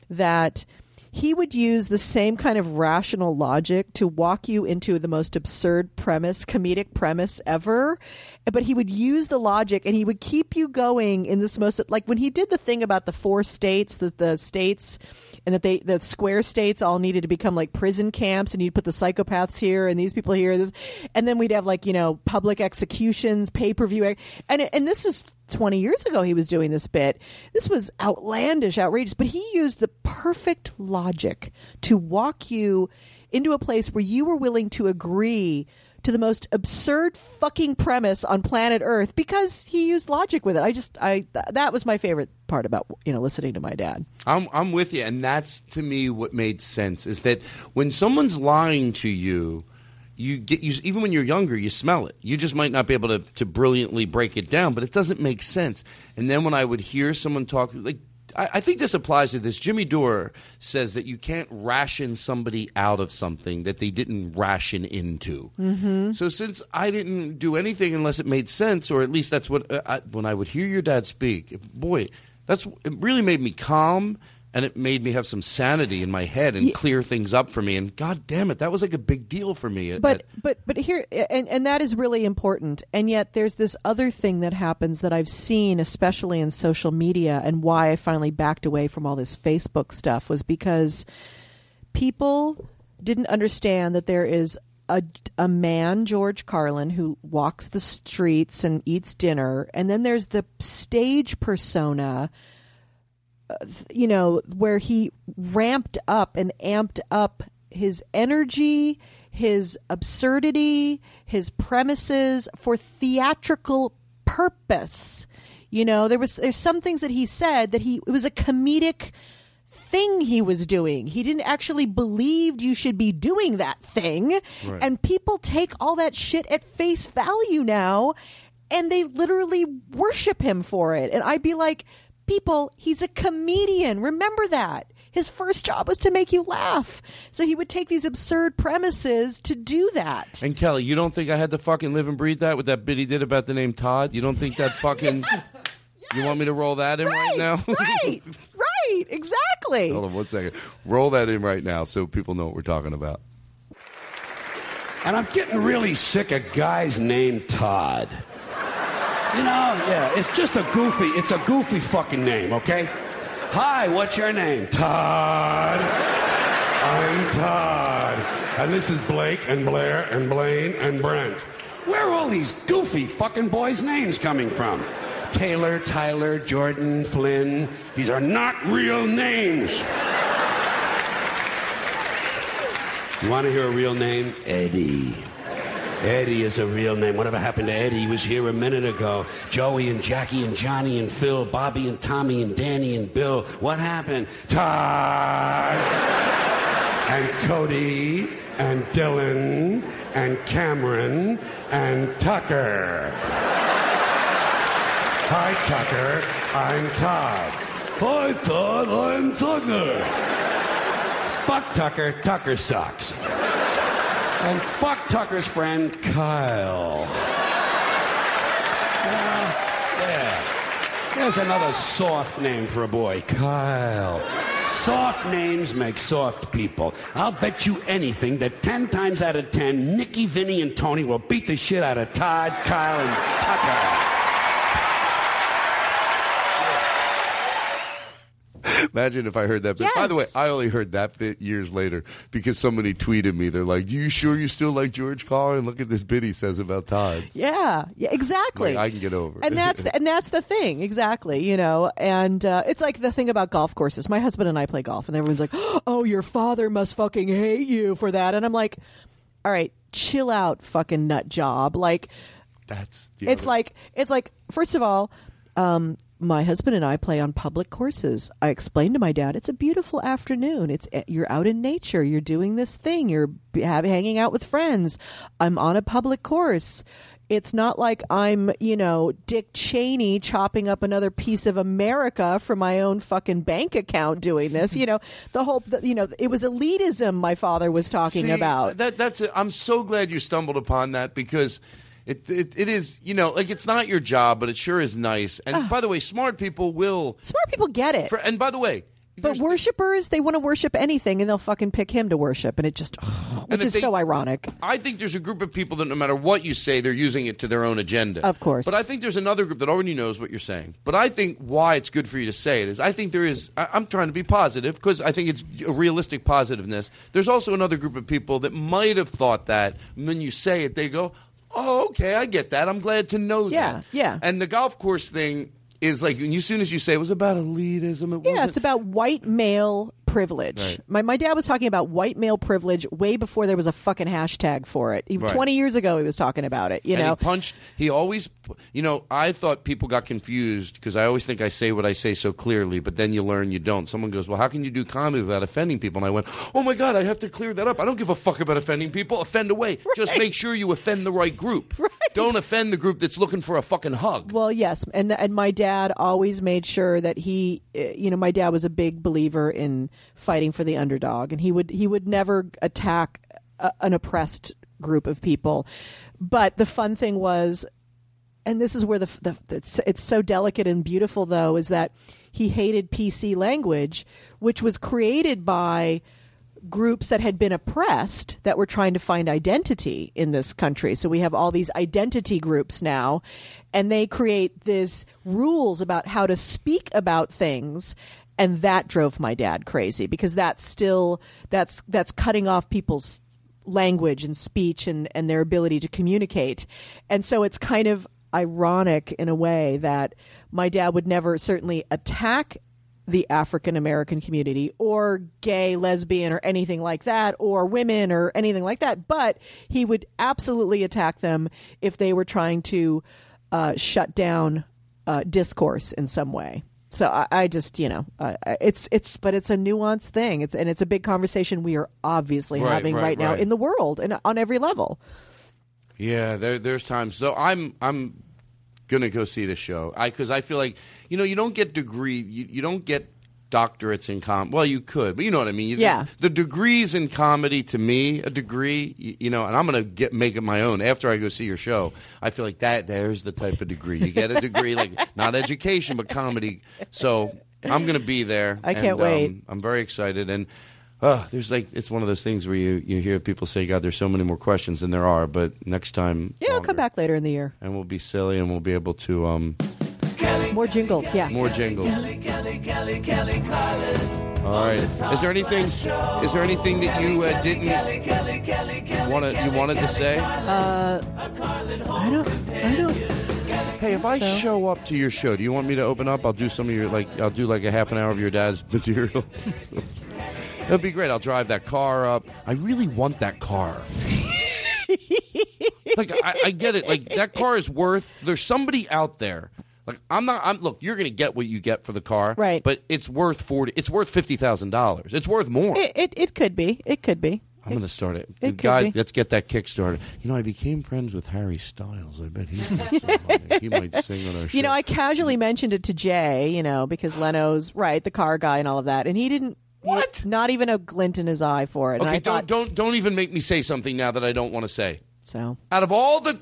Speaker 10: that he would use the same kind of rational logic to walk you into the most absurd premise, comedic premise ever. But he would use the logic and he would keep you going in this most like when he did the thing about the four states, the, the states and that they the square states all needed to become like prison camps and you'd put the psychopaths here and these people here this, and then we'd have like you know public executions pay-per-view and and this is 20 years ago he was doing this bit this was outlandish outrageous but he used the perfect logic to walk you into a place where you were willing to agree to the most absurd fucking premise on planet Earth because he used logic with it. I just I th- that was my favorite part about you know listening to my dad.
Speaker 4: I'm I'm with you, and that's to me what made sense is that when someone's lying to you, you get you even when you're younger, you smell it. You just might not be able to to brilliantly break it down, but it doesn't make sense. And then when I would hear someone talk like. I I think this applies to this. Jimmy Dore says that you can't ration somebody out of something that they didn't ration into.
Speaker 10: Mm-hmm.
Speaker 4: So since I didn't do anything unless it made sense, or at least that's what uh, I, when I would hear your dad speak, boy, that's it. Really made me calm, and it made me have some sanity in my head and clear things up for me. And God damn it, that was like a big deal for me.
Speaker 10: But
Speaker 4: at-
Speaker 10: but but here and and that is really important. And yet there's this other thing that happens that I've seen especially in social media and why I finally backed away from all this Facebook stuff was because people didn't understand that there is a, a man, George Carlin, who walks the streets and eats dinner, and then there's the stage persona you know, where he ramped up and amped up his energy, his absurdity, his premises for theatrical purpose. You know, there was there's some things that he said that he it was a comedic thing he was doing. He didn't actually believe you should be doing that thing.
Speaker 12: Right.
Speaker 10: And people take all that shit at face value now and they literally worship him for it. And I'd be like, people, he's a comedian. Remember that. His first job was to make you laugh. So he would take these absurd premises to do that.
Speaker 4: and Kelly, you don't think I had to fucking live and breathe that with that bit he did about the name Todd? You don't think that fucking? (laughs) You want me to roll that in right, now?
Speaker 10: right, (laughs) right, exactly.
Speaker 4: Hold on one second. Roll that in right now so people know what we're talking about.
Speaker 12: And I'm getting really sick of guys named Todd. You know, yeah, it's just a goofy, it's a goofy fucking name, okay? Hi, what's your name? Todd. I'm Todd. And this is Blake and Blair and Blaine and Brent. Where are all these goofy fucking boys' names coming from? Taylor, Tyler, Jordan, Flynn. These are not real names. You want to hear a real name? Eddie. Eddie is a real name. Whatever happened to Eddie? He was here a minute ago. Joey and Jackie and Johnny and Phil, Bobby and Tommy and Danny and Bill. What happened? Todd and Cody and Dylan and Cameron and Tucker. Hi, Tucker. I'm Todd. Hi, Todd. I'm Tucker. Fuck Tucker. Tucker sucks. And fuck Tucker's friend, Kyle. Uh, yeah. There's another soft name for a boy, Kyle. Soft names make soft people. I'll bet you anything that 10 times out of 10, Nicky, Vinny, and Tony will beat the shit out of Todd, Kyle, and Tucker. (laughs)
Speaker 4: Imagine if I heard that bit. By the way, I only heard that bit years later because somebody tweeted me. They're like, "You sure you still like George Carlin? Look at this bit he says about Todd."
Speaker 10: Yeah, yeah, exactly.
Speaker 4: Like, I can get over. it.
Speaker 10: and that's the, (laughs) and that's the thing exactly you know and uh, it's like the thing about golf courses my husband and i play golf and everyone's like (gasps) oh your father must fucking hate you for that and i'm like all right chill out fucking nut job like
Speaker 4: that's
Speaker 10: it's like it's like first of all um my husband and I play on public courses. I explained to my dad, it's a beautiful afternoon. It's eh, you're out in nature. You're doing this thing. You're hanging out with friends. I'm on a public course. It's not like I'm, you know, Dick Cheney chopping up another piece of America from my own fucking bank account doing this. You know, (laughs) the whole, the, you know, it was elitism my father was talking
Speaker 4: See,
Speaker 10: about.
Speaker 4: That that's. I'm so glad you stumbled upon that because it, it it is you know like it's not your job, but it sure is nice. And by the way, smart people will
Speaker 10: smart people get it.
Speaker 4: and by the way.
Speaker 10: But worshippers, they want to worship anything, and they'll fucking pick him to worship, and it just, which
Speaker 4: the
Speaker 10: is
Speaker 4: thing-
Speaker 10: so ironic.
Speaker 4: I think there's a group of people that no matter what you say, they're using it to their own agenda.
Speaker 10: Of course.
Speaker 4: But I think there's another group that already knows what you're saying. But I think why it's good for you to say it is I think there is, I, I'm trying to be positive because I think it's a realistic positiveness. There's also another group of people that might have thought that. And when you say it, they go, oh, okay, I get that. I'm glad to know
Speaker 10: Yeah,
Speaker 4: that.
Speaker 10: yeah. yeah.
Speaker 4: And the golf course thing is like, you, as soon as you say it was about elitism, it
Speaker 10: Yeah,
Speaker 4: wasn't.
Speaker 10: it's about white male privilege.
Speaker 4: Right.
Speaker 10: My my dad was talking about white male privilege way before there was a fucking hashtag for it. Even
Speaker 4: Right.
Speaker 10: Twenty years ago, he was talking about it. You
Speaker 4: and
Speaker 10: know,
Speaker 4: he punched. He always, you know, I thought people got confused because I always think I say what I say so clearly, but then you learn you don't. Someone goes, "Well, how can you do comedy without offending people?" And I went, "Oh my god, I have to clear that up. I don't give a fuck about offending people. Offend away. (laughs) Just make sure you offend the right group. (laughs) Don't offend the group that's looking for a fucking hug."
Speaker 10: Well, yes, and and my dad always made sure that he, uh, you know, my dad was a big believer in fighting for the underdog, and he would he would never attack a, an oppressed group of people. But the fun thing was, and this is where the, the it's, it's so delicate and beautiful, though, is that he hated PC language, which was created by groups that had been oppressed that were trying to find identity in this country. So we have all these identity groups now, and they create these rules about how to speak about things. And that drove my dad crazy because that's still that's that's cutting off people's language and speech and, and their ability to communicate. And so it's kind of ironic in a way that my dad would never certainly attack the African American community or gay, lesbian, or anything like that, or women or anything like that. But he would absolutely attack them if they were trying to uh, shut down uh, discourse in some way. So I, I just, you know, uh, it's it's, but it's a nuanced thing. It's and it's a big conversation we are obviously
Speaker 4: Right,
Speaker 10: having
Speaker 4: right,
Speaker 10: right, now
Speaker 4: right.
Speaker 10: in the world and on every level.
Speaker 4: Yeah, there, there's times. So I'm I'm gonna go see the show. I because I feel like you know you don't get degree you, you don't get doctorates in com. Well, you could, but you know what I mean. You-
Speaker 10: Yeah.
Speaker 4: The, degrees in comedy to me, a degree, you, you know, and I'm gonna get make it my own after I go see your show. I feel like that there's the type of degree you get a degree like (laughs) not education but comedy. So I'm gonna be there.
Speaker 10: I can't wait.
Speaker 4: Um, I'm very excited and. Uh, there's like it's one of those things where you, you hear people say, "God, there's so many more questions than there are." But next time,
Speaker 10: Yeah, I'll come back later in the year.
Speaker 4: and we'll be silly and we'll be able to um
Speaker 10: More jingles, yeah.
Speaker 4: more jingles.
Speaker 11: Kelly, Kelly, Kelly Carlin.
Speaker 4: All right. Is there anything? Is there anything that you uh, didn't want to you wanted to say?
Speaker 10: Uh, I don't. I don't.
Speaker 4: Hey, if I
Speaker 10: so.
Speaker 4: show up to your show, do you want me to open up? I'll do some of your like I'll do like a half an hour of your dad's (laughs) material. It'll be great. I'll drive that car up. I really want that car. (laughs) like I, I get it. Like that car is worth. There's somebody out there. Like I'm not. I'm look. You're gonna get what you get for the car,
Speaker 10: Right.
Speaker 4: But it's worth forty. It's worth fifty thousand dollars. It's worth more.
Speaker 10: It, it it could be. It could be.
Speaker 4: I'm going to start it.
Speaker 10: it
Speaker 4: Guys, let's get that Kickstarter. You know, I became friends with Harry Styles. I bet he's got some money. he might sing on our (laughs) show.
Speaker 10: You know, I casually mentioned it to Jay, you know, because Leno's right, the car guy and all of that, and he didn't. What? not even a glint in his eye for it. and
Speaker 4: okay,
Speaker 10: I
Speaker 4: don't
Speaker 10: thought,
Speaker 4: don't don't even make me say something now that I don't want to say.
Speaker 10: So
Speaker 4: Out of all the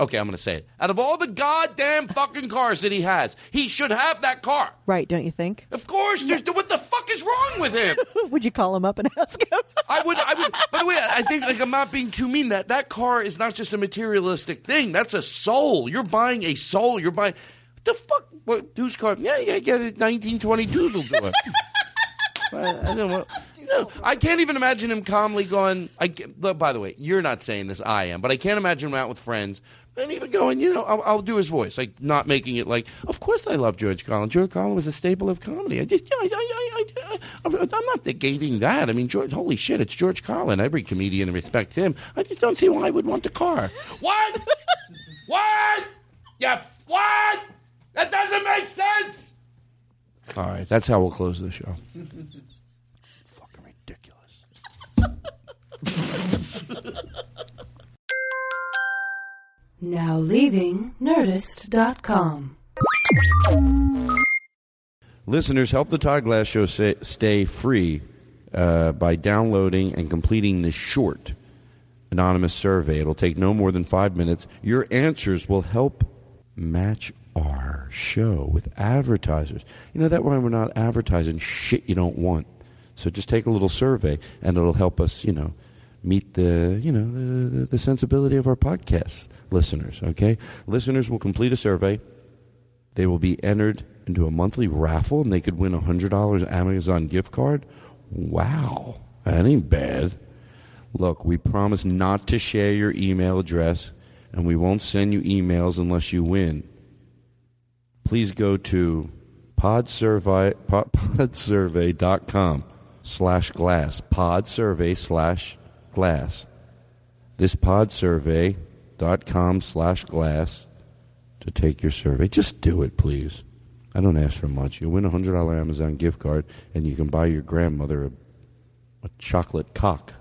Speaker 4: Okay, I'm going to say it. Out of all the goddamn fucking cars that he has, he should have that car.
Speaker 10: right, don't you think?
Speaker 4: Of course, there's what the fuck is wrong with him? (laughs)
Speaker 10: would you call him up and ask him?
Speaker 4: I would. I would. By the way, I think like I'm not being too mean. That that car is not just a materialistic thing. That's a soul. You're buying a soul. You're buying. What the fuck? What? Whose car? Yeah, yeah. Get it. 1922s will do it. (laughs) I, I don't know. No, I can't even imagine him calmly going. I, by the way, you're not saying this. I am, but I can't imagine him out with friends and even going. You know, I'll, I'll do his voice, like not making it like. Of course, I love George Carlin. George Carlin was a staple of comedy. I just, I, I, I, I, I'm not negating that. I mean, George, holy shit, it's George Carlin. Every comedian respects him. I just don't see why I would want the car. What? what? Yeah, what? That doesn't make sense. All right, that's how we'll close the show. (laughs) (laughs)
Speaker 2: Now leaving Nerdist.com.
Speaker 4: Listeners, help the Todd Glass Show say, stay free uh, by downloading and completing this short anonymous survey. It'll take no more than five minutes. Your answers will help match our show with advertisers. You know that way we're not advertising shit you don't want. So just take a little survey, and it'll help us, you know, meet the you know the, the sensibility of our podcast listeners. Okay, listeners will complete a survey. They will be entered into a monthly raffle, and they could win a hundred dollars Amazon gift card. Wow, that ain't bad. Look, we promise not to share your email address, and we won't send you emails unless you win. Please go to podsurvey, pod, (laughs) podsurvey.com slash glass. Podsurvey slash glass. This podsurvey.com slash glass to take your survey. Just do it, please. I don't ask for much. You win a $100 Amazon gift card, and you can buy your grandmother a, a chocolate cock.